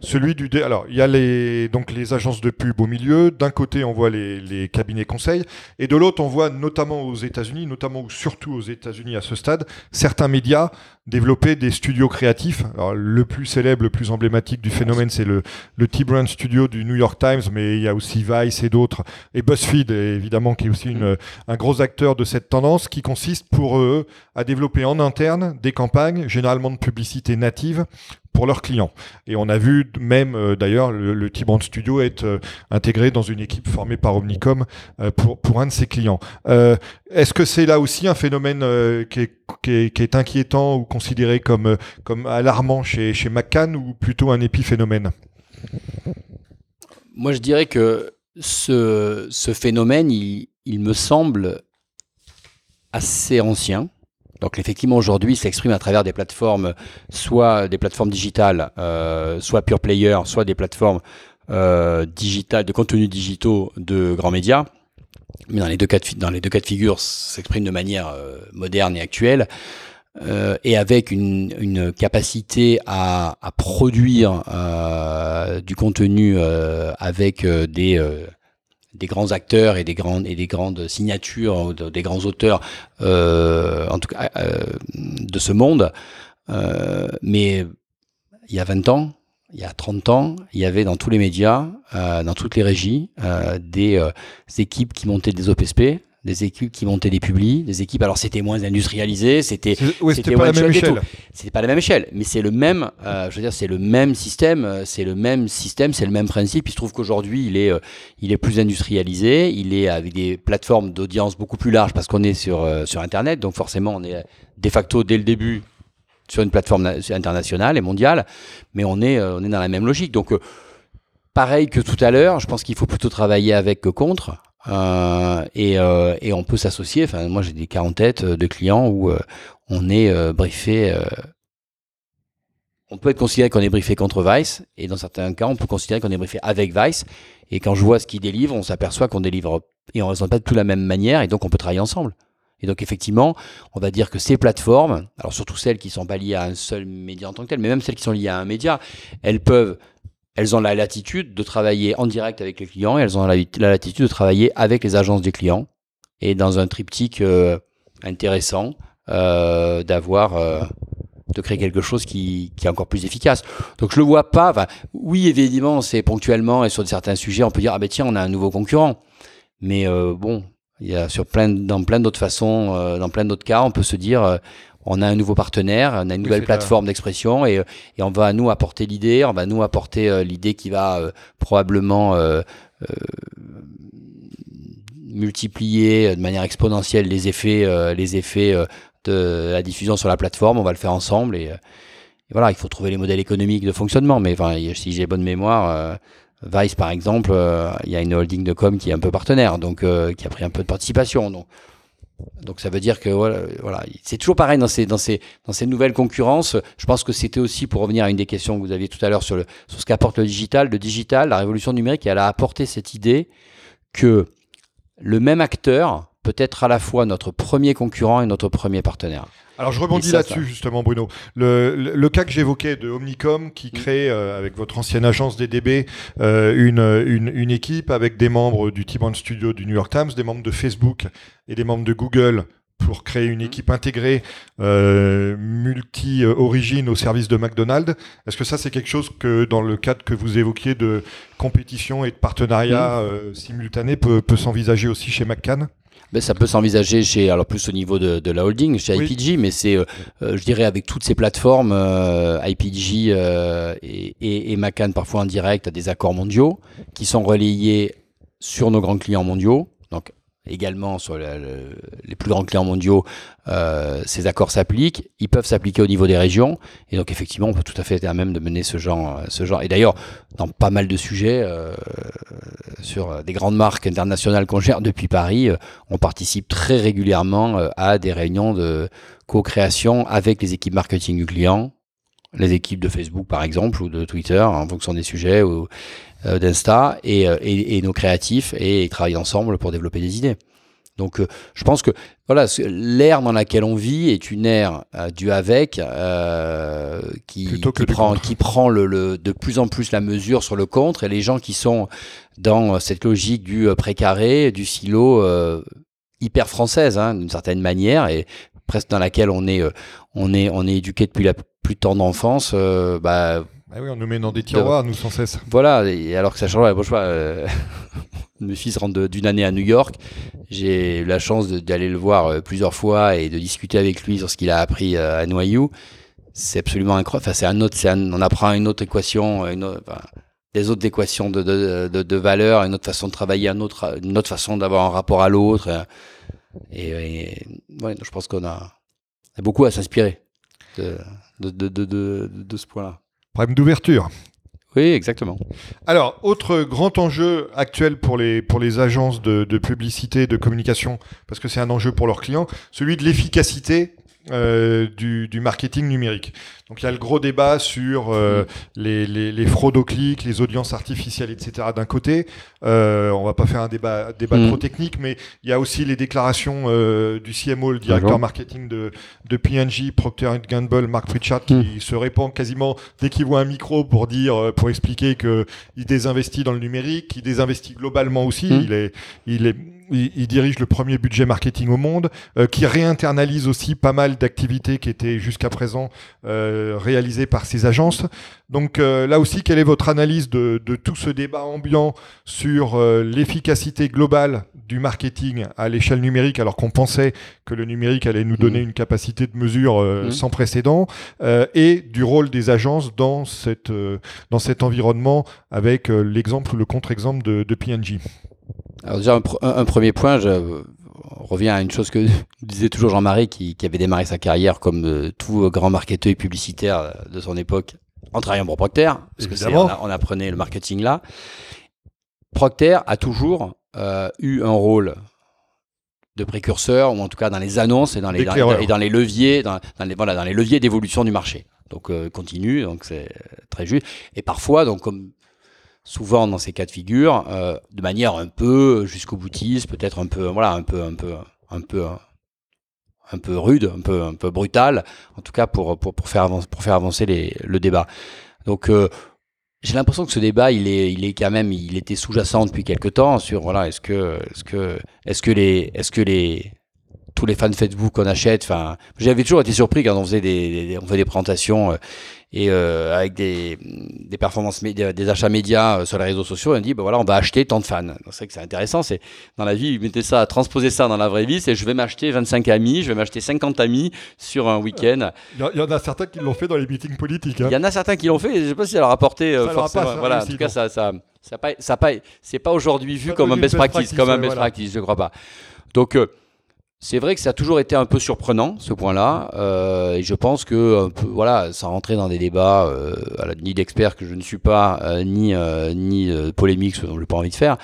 celui du... Alors, il y a les, donc les agences de pub au milieu. D'un côté, on voit les, cabinets conseils. Et de l'autre, on voit notamment aux États-Unis, notamment ou surtout aux États-Unis à ce stade, certains médias développer des studios créatifs. Alors, le plus célèbre, le plus emblématique du phénomène, c'est le, le T-Brand Studio du New York Times, mais il y a aussi Vice et d'autres. Et BuzzFeed, évidemment, qui est aussi un gros acteur de cette tendance, qui consiste pour eux à développer en interne des campagnes, généralement de publicité native, pour leurs clients. Et on a vu même d'ailleurs le, le T-Brand Studio être intégré dans une équipe formée par Omnicom pour, pour un de ses clients. Est-ce que c'est là aussi un phénomène qui est, qui, est, qui, est, inquiétant ou considéré comme, comme alarmant chez, chez McCann ou plutôt un épiphénomène? Moi, je dirais que ce, ce phénomène, il, me semble assez ancien. Donc effectivement, aujourd'hui, s'exprime à travers des plateformes, soit des plateformes digitales, euh, soit pure player, soit des plateformes euh, digitales, de contenus digitaux de grands médias. Mais dans les deux cas de, dans les deux de figure, s'exprime de manière euh, moderne et actuelle. Et avec une, capacité à, produire du contenu avec des, des grands acteurs et des grandes, signatures, des grands auteurs, en tout cas de ce monde. mais il y a 20 ans, il y a 30 ans, il y avait dans tous les médias, dans toutes les régies, des équipes qui montaient des OPSP, des équipes qui montaient des publis, des équipes. Alors c'était moins industrialisé, c'était oui, c'était pas la même échelle. C'était pas la même échelle, mais c'est le même. Euh, je veux dire, c'est le même système, euh, c'est le même système, c'est le même principe. Il se trouve qu'aujourd'hui, il est, euh, il est plus industrialisé, il est avec des plateformes d'audience beaucoup plus larges parce qu'on est sur euh, sur Internet, donc forcément, on est de facto dès le début sur une plateforme internationale et mondiale, mais on est on est dans la même logique. Donc pareil que tout à l'heure, je pense qu'il faut plutôt travailler avec que contre. Euh, et, euh, et, on peut s'associer. Enfin, moi, j'ai des cas en tête de clients où euh, on est briefé. On peut être considéré qu'on est briefé contre Vice, et dans certains cas, on peut considérer qu'on est briefé avec Vice. Et quand je vois ce qu'ils délivrent, on s'aperçoit qu'on délivre et on ne raisonne pas de tout la même manière, et donc on peut travailler ensemble. Et donc effectivement, on va dire que ces plateformes, alors surtout celles qui sont pas liées à un seul média en tant que tel, mais même celles qui sont liées à un média, elles peuvent elles ont la latitude de travailler en direct avec les clients et elles ont la, latitude de travailler avec les agences des clients et dans un triptyque euh, intéressant euh, d'avoir euh, de créer quelque chose qui, est encore plus efficace. Donc je le vois pas. Oui, évidemment, c'est ponctuellement et sur certains sujets, on peut dire ah ben tiens, on a un nouveau concurrent. Mais bon, il y a sur plein dans plein d'autres façons, dans plein d'autres cas, on peut se dire on a un nouveau partenaire, on a une nouvelle plateforme d'expression et, et, on va nous apporter l'idée, on va nous apporter euh, l'idée qui va euh, probablement euh, multiplier de manière exponentielle les effets, les effets de la diffusion sur la plateforme. On va le faire ensemble et, et, voilà, il faut trouver les modèles économiques de fonctionnement. Mais enfin, si j'ai bonne mémoire. Vice, par exemple, il y a une holding de com qui est un peu partenaire, donc qui a pris un peu de participation. Donc, donc ça veut dire que voilà, voilà c'est toujours pareil dans ces, dans, ces, dans ces nouvelles concurrences. Je pense que c'était aussi pour revenir à une des questions que vous aviez tout à l'heure sur, sur ce qu'apporte le digital. Le digital, la révolution numérique, elle a apporté cette idée que le même acteur peut être à la fois notre premier concurrent et notre premier partenaire. Alors je rebondis là-dessus justement Bruno. Le, le, le cas que j'évoquais de Omnicom qui mm. crée euh, avec votre ancienne agence DDB euh, une, une, une, équipe avec des membres du T-Band Studio du New York Times, des membres de Facebook et des membres de Google pour créer une mm. équipe intégrée euh, multi-origine au service de McDonald's. Est-ce que ça c'est quelque chose que dans le cadre que vous évoquiez de compétition et de partenariat mm. simultané peut, peut s'envisager aussi chez McCann? Ben, ça peut s'envisager chez, alors plus au niveau de, de la holding, chez IPG, mais c'est, euh, euh, je dirais, avec toutes ces plateformes, euh, IPG euh, et, et, et Macan parfois en direct à des accords mondiaux qui sont relayés sur nos grands clients mondiaux. Donc également sur le, le, les plus grands clients mondiaux, euh, ces accords s'appliquent. Ils peuvent s'appliquer au niveau des régions. Et donc, effectivement, on peut tout à fait être à même de mener ce genre. Ce genre. Et d'ailleurs, dans pas mal de sujets, euh, sur des grandes marques internationales qu'on gère depuis Paris, euh, on participe très régulièrement euh, à des réunions de co-création avec les équipes marketing du client, les équipes de Facebook par exemple, ou de Twitter, en fonction des sujets, ou euh, d'Insta et, euh, et, et, nos créatifs et ils travaillent ensemble pour développer des idées. Donc, euh, je pense que voilà, l'ère dans laquelle on vit est une ère euh, du avec qui, qui prend, qui prend le, le, de plus en plus la mesure sur le contre et les gens qui sont dans cette logique du précaré, du silo hyper française hein, d'une certaine manière et presque dans laquelle on est, on est, on est éduqué depuis la plus tendre enfance. bah, ah oui, on nous met dans des tiroirs, de... nous, sans cesse. Voilà, et alors que ça change, bon, je vois, euh, [LAUGHS] mes fils rentrent d'une année à New York. J'ai eu la chance d'aller le voir euh, plusieurs fois et de discuter avec lui sur ce qu'il a appris euh, à Noyou. c'est absolument incroyable. Enfin, c'est un autre, on apprend une autre équation, des autres équations de, de, de, valeur, une autre façon de travailler, une autre, une autre façon d'avoir un rapport à l'autre. Et, je pense qu'on a, a, beaucoup à s'inspirer de, de, ce point-là. Problème d'ouverture. Oui, exactement. Alors, autre grand enjeu actuel pour les, pour les agences de, de publicité, de communication, parce que c'est un enjeu pour leurs clients, celui de l'efficacité euh, du, du, marketing numérique. Donc il y a le gros débat sur euh, les, les, les, fraudes au clic, les audiences artificielles, etc. d'un côté. Euh, on va pas faire un débat, débat mm. trop technique, mais il y a aussi les déclarations euh, du CMO, le directeur marketing de, de P&G, Procter Gamble, Mark Pritchard, qui mm. se répand quasiment dès qu'il voit un micro pour dire, pour expliquer que il désinvestit dans le numérique, qu'il désinvestit globalement aussi. Mm. Il est, il est il, dirige le premier budget marketing au monde, euh, qui réinternalise aussi pas mal d'activités qui étaient jusqu'à présent euh, réalisées par ces agences. Donc euh, là aussi, quelle est votre analyse de, de tout ce débat ambiant sur l'efficacité globale du marketing à l'échelle numérique, alors qu'on pensait que le numérique allait nous donner mmh. une capacité de mesure mmh. sans précédent, et du rôle des agences dans, cette, dans cet environnement avec l'exemple ou le contre-exemple de, de P&G alors déjà, un, premier point, je reviens à une chose que [LAUGHS] disait toujours Jean-Marie, qui, avait démarré sa carrière comme euh, tout grand marketeur et publicitaire de son époque en travaillant pour Procter, parce que on, on, apprenait le marketing là. Procter a toujours euh, eu un rôle de précurseur, ou en tout cas dans les annonces et dans les, et dans les leviers, dans, les, voilà, dans les leviers d'évolution du marché. Donc euh, continue, donc c'est très juste. Et parfois, donc comme souvent dans ces cas de figure, euh, de manière un peu jusqu'au boutiste, peut-être un peu, voilà, un peu, un peu, un peu, un peu rude, un peu, un peu brutal, en tout cas pour pour, pour faire avancer, pour faire avancer le débat. Donc euh, j'ai l'impression que ce débat, il est, il est quand même, il était sous-jacent depuis quelque temps sur voilà, est-ce que, est-ce que, est-ce que les, est-ce que les tous les fans Facebook qu'on achète, enfin, j'avais toujours été surpris quand on faisait des, on faisait des présentations euh, et euh, avec des, des performances médias, des achats médias euh, sur les réseaux sociaux, on dit ben voilà, on va acheter tant de fans. C'est vrai que c'est intéressant, c'est dans la vie, mettez ça, transposer ça dans la vraie vie, c'est je vais m'acheter 25 amis, je vais m'acheter 50 amis sur un week-end. Il y, en a certains qui l'ont fait dans les meetings politiques. Hein. Il y en a certains qui l'ont fait, je sais pas si ça leur a apporté euh, forcément. voilà, en tout cas, ça, ça, ça, pas, ça pas, c'est pas aujourd'hui vu comme un best practice, comme un best practice, je crois pas. Donc c'est vrai que ça a toujours été un peu surprenant ce point-là, euh, et je pense que peu, voilà, ça rentrait dans des débats euh, ni d'experts que je ne suis pas, euh, ni euh, ni polémiques, ce dont je n'ai pas envie de faire.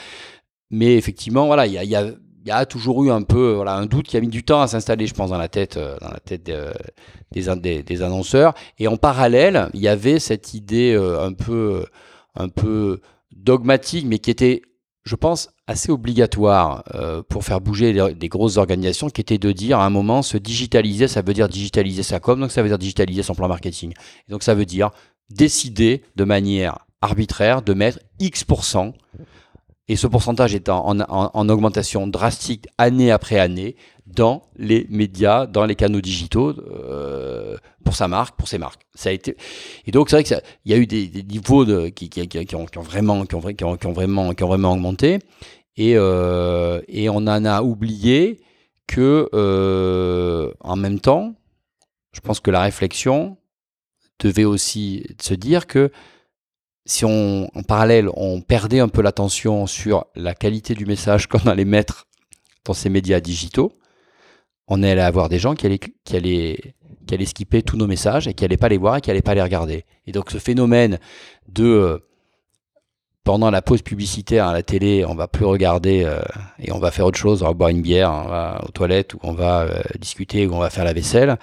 Mais effectivement, voilà, il y a, toujours eu un peu voilà un doute qui a mis du temps à s'installer, je pense, dans la tête dans la tête des, des, des, annonceurs. Et en parallèle, il y avait cette idée un peu un peu dogmatique, mais qui était je pense, assez obligatoire euh, pour faire bouger des grosses organisations, qui était de dire à un moment, se digitaliser, ça veut dire digitaliser sa com, donc ça veut dire digitaliser son plan marketing. Et donc ça veut dire décider de manière arbitraire de mettre X%, et ce pourcentage est en, en augmentation drastique année après année, dans les médias, dans les canaux digitaux euh, pour sa marque, pour ses marques. Ça a été et donc c'est vrai qu'il y a eu des, niveaux qui, ont, vraiment augmenté et euh, et on en a oublié que euh, en même temps, je pense que la réflexion devait aussi se dire que si on, en parallèle, on perdait un peu l'attention sur la qualité du message [LAUGHS] qu'on allait mettre dans ces médias digitaux, on allait avoir des gens qui allaient, qui allaient, qui allaient skipper tous nos messages et qui allaient pas les voir et qui allaient pas les regarder. Et donc ce phénomène de euh, pendant la pause publicitaire à la télé, on va plus regarder euh, et on va faire autre chose, on va boire une bière, on va aux toilettes ou on va euh, discuter ou on va faire la vaisselle.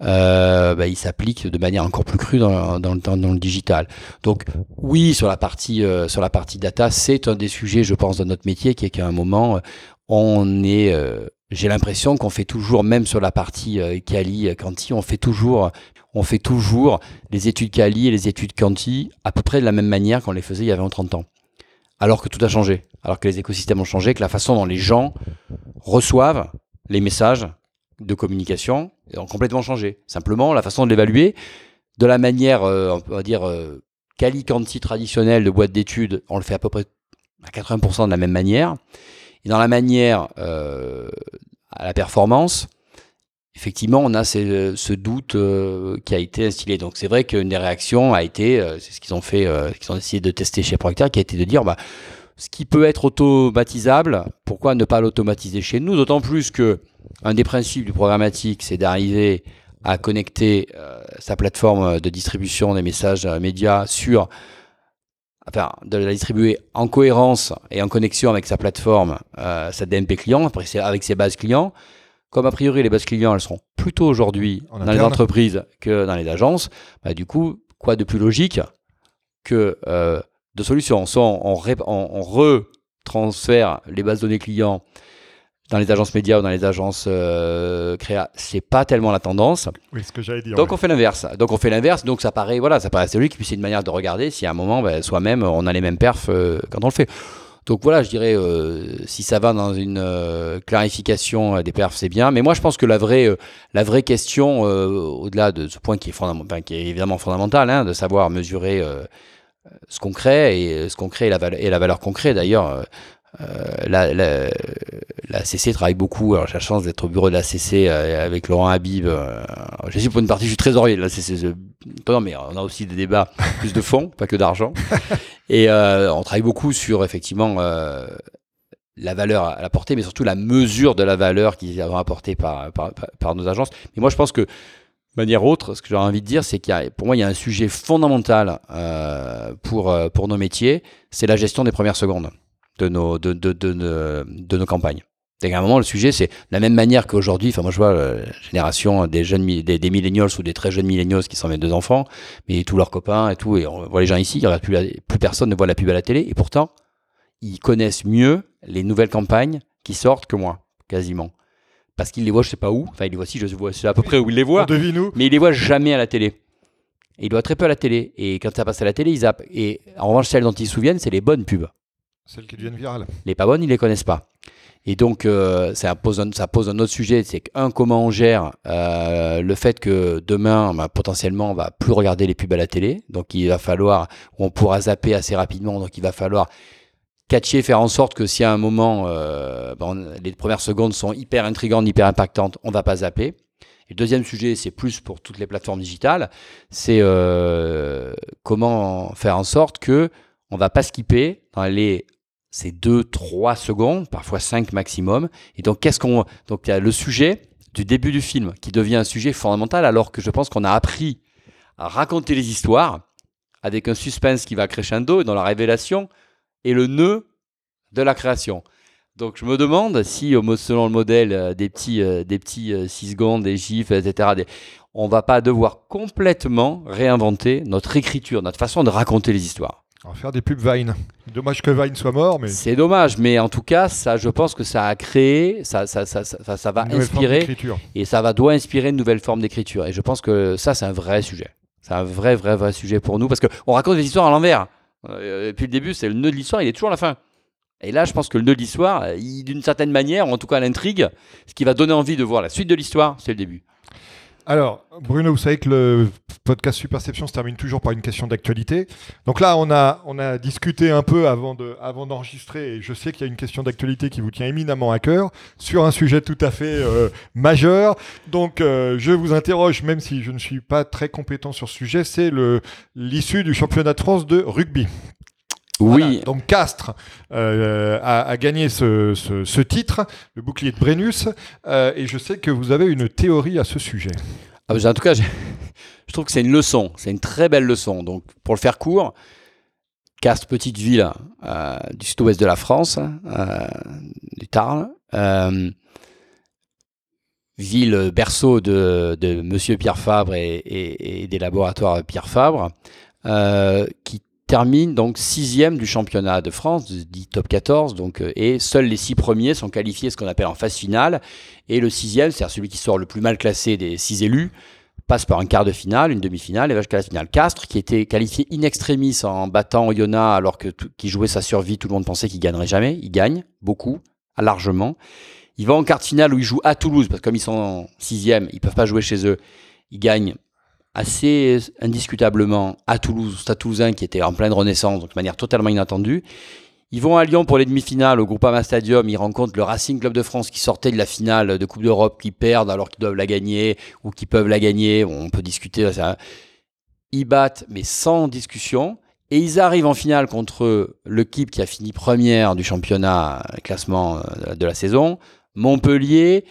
Bah, il s'applique de manière encore plus crue dans, dans, dans, dans le digital. Donc oui, sur la partie sur la partie data, c'est un des sujets, je pense, de notre métier, qui est qu'à un moment on est j'ai l'impression qu'on fait toujours, même sur la partie euh, Cali, euh, Canti, on fait toujours, on fait toujours les études Cali et les études Canti à peu près de la même manière qu'on les faisait il y avait 30 ans. Alors que tout a changé, alors que les écosystèmes ont changé, que la façon dont les gens reçoivent les messages de communication ont complètement changé. Simplement, la façon de l'évaluer, de la manière, euh, on va dire, euh, Cali-Canti traditionnelle de boîte d'études, on le fait à peu près à 80% de la même manière. Et dans la manière euh, à la performance, effectivement, on a ce doute qui a été instillé. Donc c'est vrai qu'une des réactions a été, c'est ce qu'ils ont fait, qu'ils ont essayé de tester chez Procter, qui a été de dire, bah, ce qui peut être automatisable, pourquoi ne pas l'automatiser chez nous? D'autant plus que un des principes du programmatique, c'est d'arriver à connecter euh, sa plateforme de distribution des messages euh, médias sur, enfin, de la distribuer en cohérence et en connexion avec sa plateforme, euh, sa DMP client, avec ses bases clients. Comme a priori les bases clients, elles seront plutôt aujourd'hui dans les entreprises que dans les agences, bah, du coup, quoi de plus logique que de solutions? Soit on, retransfère les bases données clients dans les agences médias ou dans les agences euh, créa, c'est pas tellement la tendance. Oui, ce que j'allais dire. Donc on fait l'inverse. Donc on fait l'inverse. Donc ça paraît, voilà, ça paraît logique. Puis c'est une manière de regarder si à un moment, ben, soi-même, on a les mêmes perfs euh, quand on le fait. Donc voilà, je dirais, euh, si ça va dans une euh, clarification des perfs, c'est bien. Mais moi, je pense que la vraie, la vraie question, au-delà de ce point qui est, fondamental, qui est évidemment fondamental, hein, de savoir mesurer ce qu'on crée et ce qu'on crée et la, valeur, et la valeur qu'on crée. D'ailleurs, euh, la, la, la, CC travaille beaucoup. Alors j'ai la chance d'être au bureau de la CC euh, avec Laurent Habib. Euh, je suis pour une partie, je suis trésorier de la CC. Non, mais on a aussi des débats [LAUGHS] plus de fond, pas que d'argent. Et on travaille beaucoup sur effectivement la valeur à la portée, mais surtout la mesure de la valeur qui est apportée par, par, par, nos agences. Mais moi, je pense que manière autre, ce que j'aurais envie de dire, c'est qu'il y a, pour moi, il y a un sujet fondamental pour, pour nos métiers, c'est la gestion des premières secondes de nos, de, de, de, de nos campagnes. Et à un moment, le sujet, c'est de la même manière qu'aujourd'hui, enfin, moi, je vois la génération des jeunes, des, des millennials ou des très jeunes millennials qui sont mes deux enfants, mais tous leurs copains et tout, et on voit les gens ici, il y plus, plus personne ne voit la pub à la télé, et pourtant, ils connaissent mieux les nouvelles campagnes qui sortent que moi, quasiment parce qu'il les voit je sais pas où. Enfin, il les voit si, je vois, c'est à peu près où il les voit. Devine Mais il les voit jamais à la télé. Et il voit très peu à la télé. Et quand ça passe à la télé, ils zappent. Et en revanche, celles dont ils se souviennent, c'est les bonnes pubs. Celles qui deviennent virales. Les pas bonnes, ils les connaissent pas. Et donc, euh, ça, pose un, un autre sujet, c'est qu'un, comment on gère euh, le fait que demain, bah, potentiellement, on va plus regarder les pubs à la télé. Donc, il va falloir, on pourra zapper assez rapidement. Donc, il va falloir catcher, faire en sorte que si à un moment, euh, les premières secondes sont hyper intrigantes, hyper impactantes, on va pas zapper. Et le deuxième sujet, c'est plus pour toutes les plateformes digitales, c'est comment faire en sorte que on va pas skipper dans les ces deux, trois secondes, parfois cinq maximum. Et donc, qu'est-ce qu'on, donc il y a le sujet du début du film qui devient un sujet fondamental, alors que je pense qu'on a appris à raconter les histoires avec un suspense qui va crescendo dans la révélation et le nœud de la création. Donc je me demande si, selon le modèle euh, des petits, euh, des petits 6 euh, secondes, des gifs, etc., on va pas devoir complètement réinventer notre écriture, notre façon de raconter les histoires. On va faire des pubs Vine. Dommage que Vine soit mort, mais c'est dommage. Mais en tout cas, ça, je pense que ça a créé, ça, ça, ça, ça, ça va inspirer et ça va doit inspirer une nouvelle forme d'écriture. Et je pense que ça, c'est un vrai sujet. C'est un vrai, vrai, vrai sujet pour nous parce qu'on raconte des histoires à l'envers. Euh, depuis le début, c'est le nœud de l'histoire, il est toujours à la fin. Et là, je pense que le nœud de l'histoire, d'une certaine manière, ou en tout cas l'intrigue, ce qui va donner envie de voir la suite de l'histoire, c'est le début. Alors, Bruno, vous savez que le podcast Superception se termine toujours par une question d'actualité. Donc là, on a, discuté un peu avant, de, avant d'enregistrer, et je sais qu'il y a une question d'actualité qui vous tient éminemment à cœur, sur un sujet tout à fait euh, majeur. Donc, euh, je vous interroge, même si je ne suis pas très compétent sur ce sujet, c'est l'issue du championnat de France de rugby. Oui. donc Castres euh, a, gagné ce, titre, le bouclier de Brennus, euh, et je sais que vous avez une théorie à ce sujet. Ah, en tout cas, je, trouve que c'est une leçon, c'est une très belle leçon. Donc, pour le faire court, Castres, petite ville euh, du sud-ouest de la France, du Tarn, ville berceau de, de Monsieur Pierre Fabre et, et des laboratoires Pierre Fabre, qui termine donc sixième du championnat de France, dit top 14, donc, euh, et seuls les six premiers sont qualifiés, ce qu'on appelle en phase finale, et le sixième, c'est-à-dire celui qui sort le plus mal classé des six élus, passe par un quart de finale, une demi-finale, et va jusqu'à la finale. Castres, qui était qualifié in extremis en battant Oyonnax alors que qui jouait sa survie, tout le monde pensait qu'il gagnerait jamais, il gagne beaucoup, largement. Il va en quart de finale où il joue à Toulouse, parce que comme ils sont en sixième, ils peuvent pas jouer chez eux, il gagne assez indiscutablement à Toulouse, Stade Toulousain qui était en pleine renaissance, donc de manière totalement inattendue. Ils vont à Lyon pour les demi-finales au Groupama Stadium. Ils rencontrent le Racing Club de France qui sortait de la finale de Coupe d'Europe, qui perdent alors qu'ils doivent la gagner ou qui peuvent la gagner. On peut discuter. Ça. Ils battent, mais sans discussion. Et ils arrivent en finale contre l'équipe qui a fini première du championnat classement euh, de la saison, Montpellier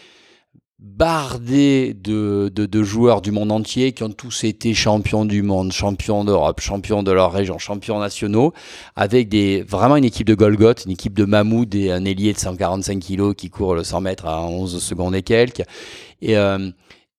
bardé de, de, joueurs du monde entier qui ont tous été champions du monde, champions d'Europe, champions de leur région, champions nationaux, avec des, vraiment une équipe de Golgoth, une équipe de Mahmoud et un ailier de 145 kilos qui court le 100 mètres à 11 secondes et quelques. Et euh,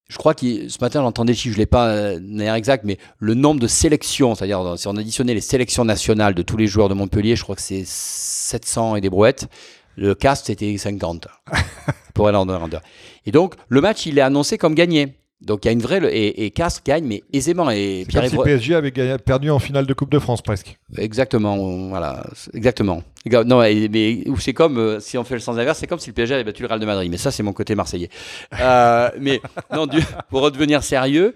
je crois que ce matin, j'entendais, je ne l'ai pas euh, exact, mais le nombre de sélections, c'est-à-dire si on additionnait les sélections nationales de tous les joueurs de Montpellier, je crois que c'est 700 et des brouettes. Le cast, c'était 50 [LAUGHS] pour Render. Et donc, le match, il est annoncé comme gagné. Donc il y a une vraie et, et Castres gagne mais aisément et Pierre comme si PSG avait perdu en finale de Coupe de France presque. Exactement, voilà, exactement. Non, mais c'est comme euh, si on fait le sens inverse, c'est comme si le PSG avait battu le Real de Madrid. Mais ça, c'est mon côté marseillais. Euh, mais non, pour redevenir sérieux,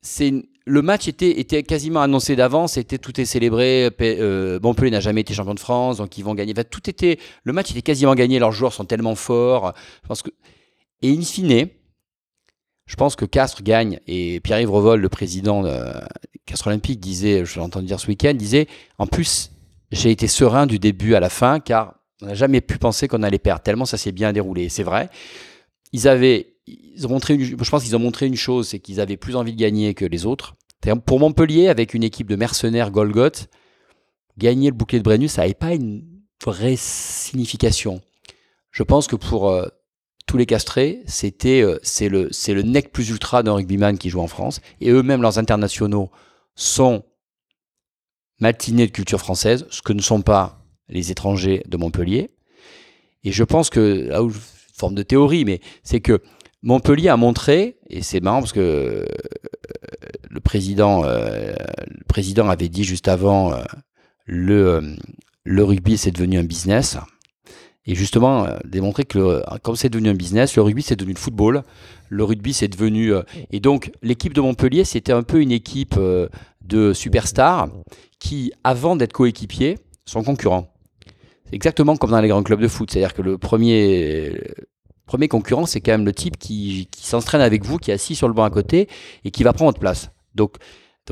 c'est le match était, était quasiment annoncé d'avance, était tout est célébré. Euh, Montpellier n'a jamais été champion de France, donc ils vont gagner. tout était, le match était quasiment gagné. Leurs joueurs sont tellement forts. Je pense que et in fine, je pense que Castres gagne. Et Pierre-Yves Revol, le président de Castres Olympique, disait, je l'ai entendu dire ce week-end, disait En plus, j'ai été serein du début à la fin, car on n'a jamais pu penser qu'on allait perdre, tellement ça s'est bien déroulé. C'est vrai. Ils avaient. Ils ont montré je pense qu'ils ont montré une chose, c'est qu'ils avaient plus envie de gagner que les autres. Pour Montpellier, avec une équipe de mercenaires Golgoth, gagner le bouclier de Brennus, ça n'avait pas une vraie signification. Je pense que pour euh, tous les castrés, c'était euh, c'est le c'est le nec plus ultra d'un rugbyman qui joue en France et eux-mêmes leurs internationaux sont matinés de culture française, ce que ne sont pas les étrangers de Montpellier. Et je pense que là où forme de théorie, mais c'est que Montpellier a montré et c'est marrant parce que euh, le président euh, le président avait dit juste avant le le rugby c'est devenu un business. Et justement euh, démontrer que euh, comme c'est devenu un business, le rugby c'est devenu le football, le rugby c'est devenu euh, et donc l'équipe de Montpellier c'était un peu une équipe de superstars qui avant d'être coéquipiers sont concurrents. Exactement comme dans les grands clubs de foot, c'est-à-dire que le premier premier concurrent c'est quand même le type qui, s'entraîne avec vous, qui est assis sur le banc à côté et qui va prendre votre place. Donc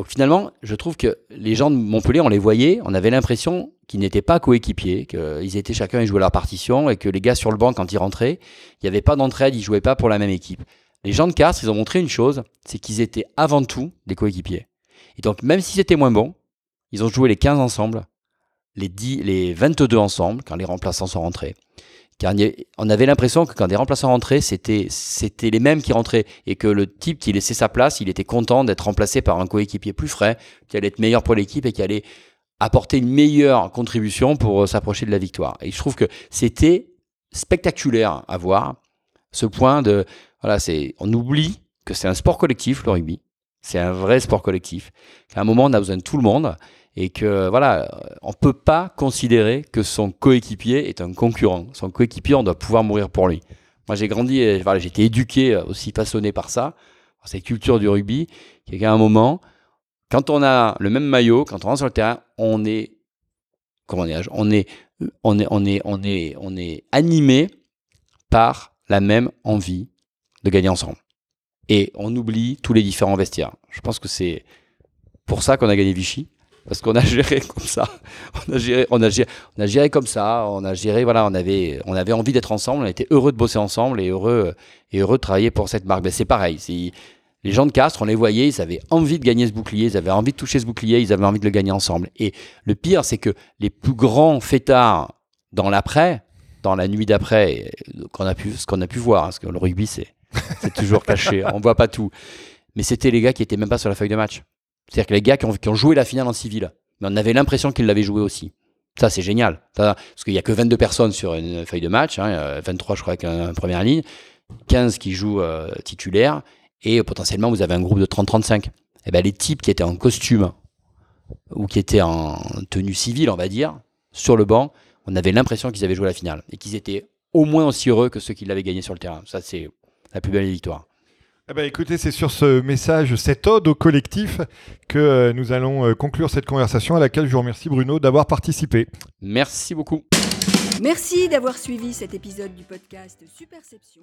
finalement, je trouve que les gens de Montpellier, on les voyait, on avait l'impression qu'ils n'étaient pas coéquipiers, qu'ils étaient chacun, ils jouaient leur partition, et que les gars sur le banc, quand ils rentraient, il n'y avait pas d'entraide, ils jouaient pas pour la même équipe. Les gens de Castres, ils ont montré une chose, c'est qu'ils étaient avant tout des coéquipiers. Et donc même s'ils étaient moins bons, ils ont joué les 15 ensemble, les, 10, les 22 ensemble, quand les remplaçants sont rentrés. Car on avait l'impression que quand des remplaçants rentraient, c'était, c'était les mêmes qui rentraient et que le type qui laissait sa place, il était content d'être remplacé par un coéquipier plus frais, qui allait être meilleur pour l'équipe et qui allait apporter une meilleure contribution pour euh, s'approcher de la victoire. Et je trouve que c'était spectaculaire à voir ce point de voilà, c'est on oublie que c'est un sport collectif le rugby. C'est un vrai sport collectif. Qu'à un moment on a besoin de tout le monde et que voilà, on peut pas considérer que son coéquipier est un concurrent. Son coéquipier, on doit pouvoir mourir pour lui. Moi, j'ai grandi, voilà, j'ai été éduqué euh, aussi façonné par ça, par cette culture du rugby, qui qu'à un moment, quand on a le même maillot, quand on rentre sur le terrain, on est comment on est on est on est on est on est animé par la même envie de gagner ensemble. Et on oublie tous les différents vestiaires. Je pense que c'est pour ça qu'on a gagné Vichy parce qu'on a géré comme ça. On a géré, on a géré, on a géré comme ça. On a géré, voilà, on avait, on avait envie d'être ensemble. On était heureux de bosser ensemble et heureux, et heureux de travailler pour cette marque. Mais c'est pareil. Les gens de Castres, on les voyait, ils avaient envie de gagner ce bouclier, ils avaient envie de toucher ce bouclier, ils avaient envie de le gagner ensemble. Et le pire, c'est que les plus grands fêtards dans l'après, dans la nuit d'après, qu'on a pu, ce qu'on a pu voir, parce que le rugby, c'est, c'est toujours [LAUGHS] caché, on voit pas tout. Mais c'était les gars qui étaient même pas sur la feuille de match. C'est-à-dire que les gars qui ont, joué la finale en civil, mais on avait l'impression qu'ils l'avaient joué aussi. Ça, c'est génial. parce qu'il n'y a que 22 personnes sur une feuille de match, 23, hein, je crois, avec une première ligne, 15 qui jouent euh, titulaires, et potentiellement, vous avez un groupe de 30-35. Et eh ben, les types qui étaient en costume ou qui étaient en tenue civile, on va dire, sur le banc, on avait l'impression qu'ils avaient joué la finale et qu'ils étaient au moins aussi heureux que ceux qui l'avaient gagné sur le terrain. Ça, c'est la plus belle victoire. Eh ben, écoutez, c'est sur ce message, cette ode au collectif, que euh, nous allons euh, conclure cette conversation à laquelle je vous remercie Bruno d'avoir participé. Merci beaucoup. Merci d'avoir suivi cet épisode du podcast Superception.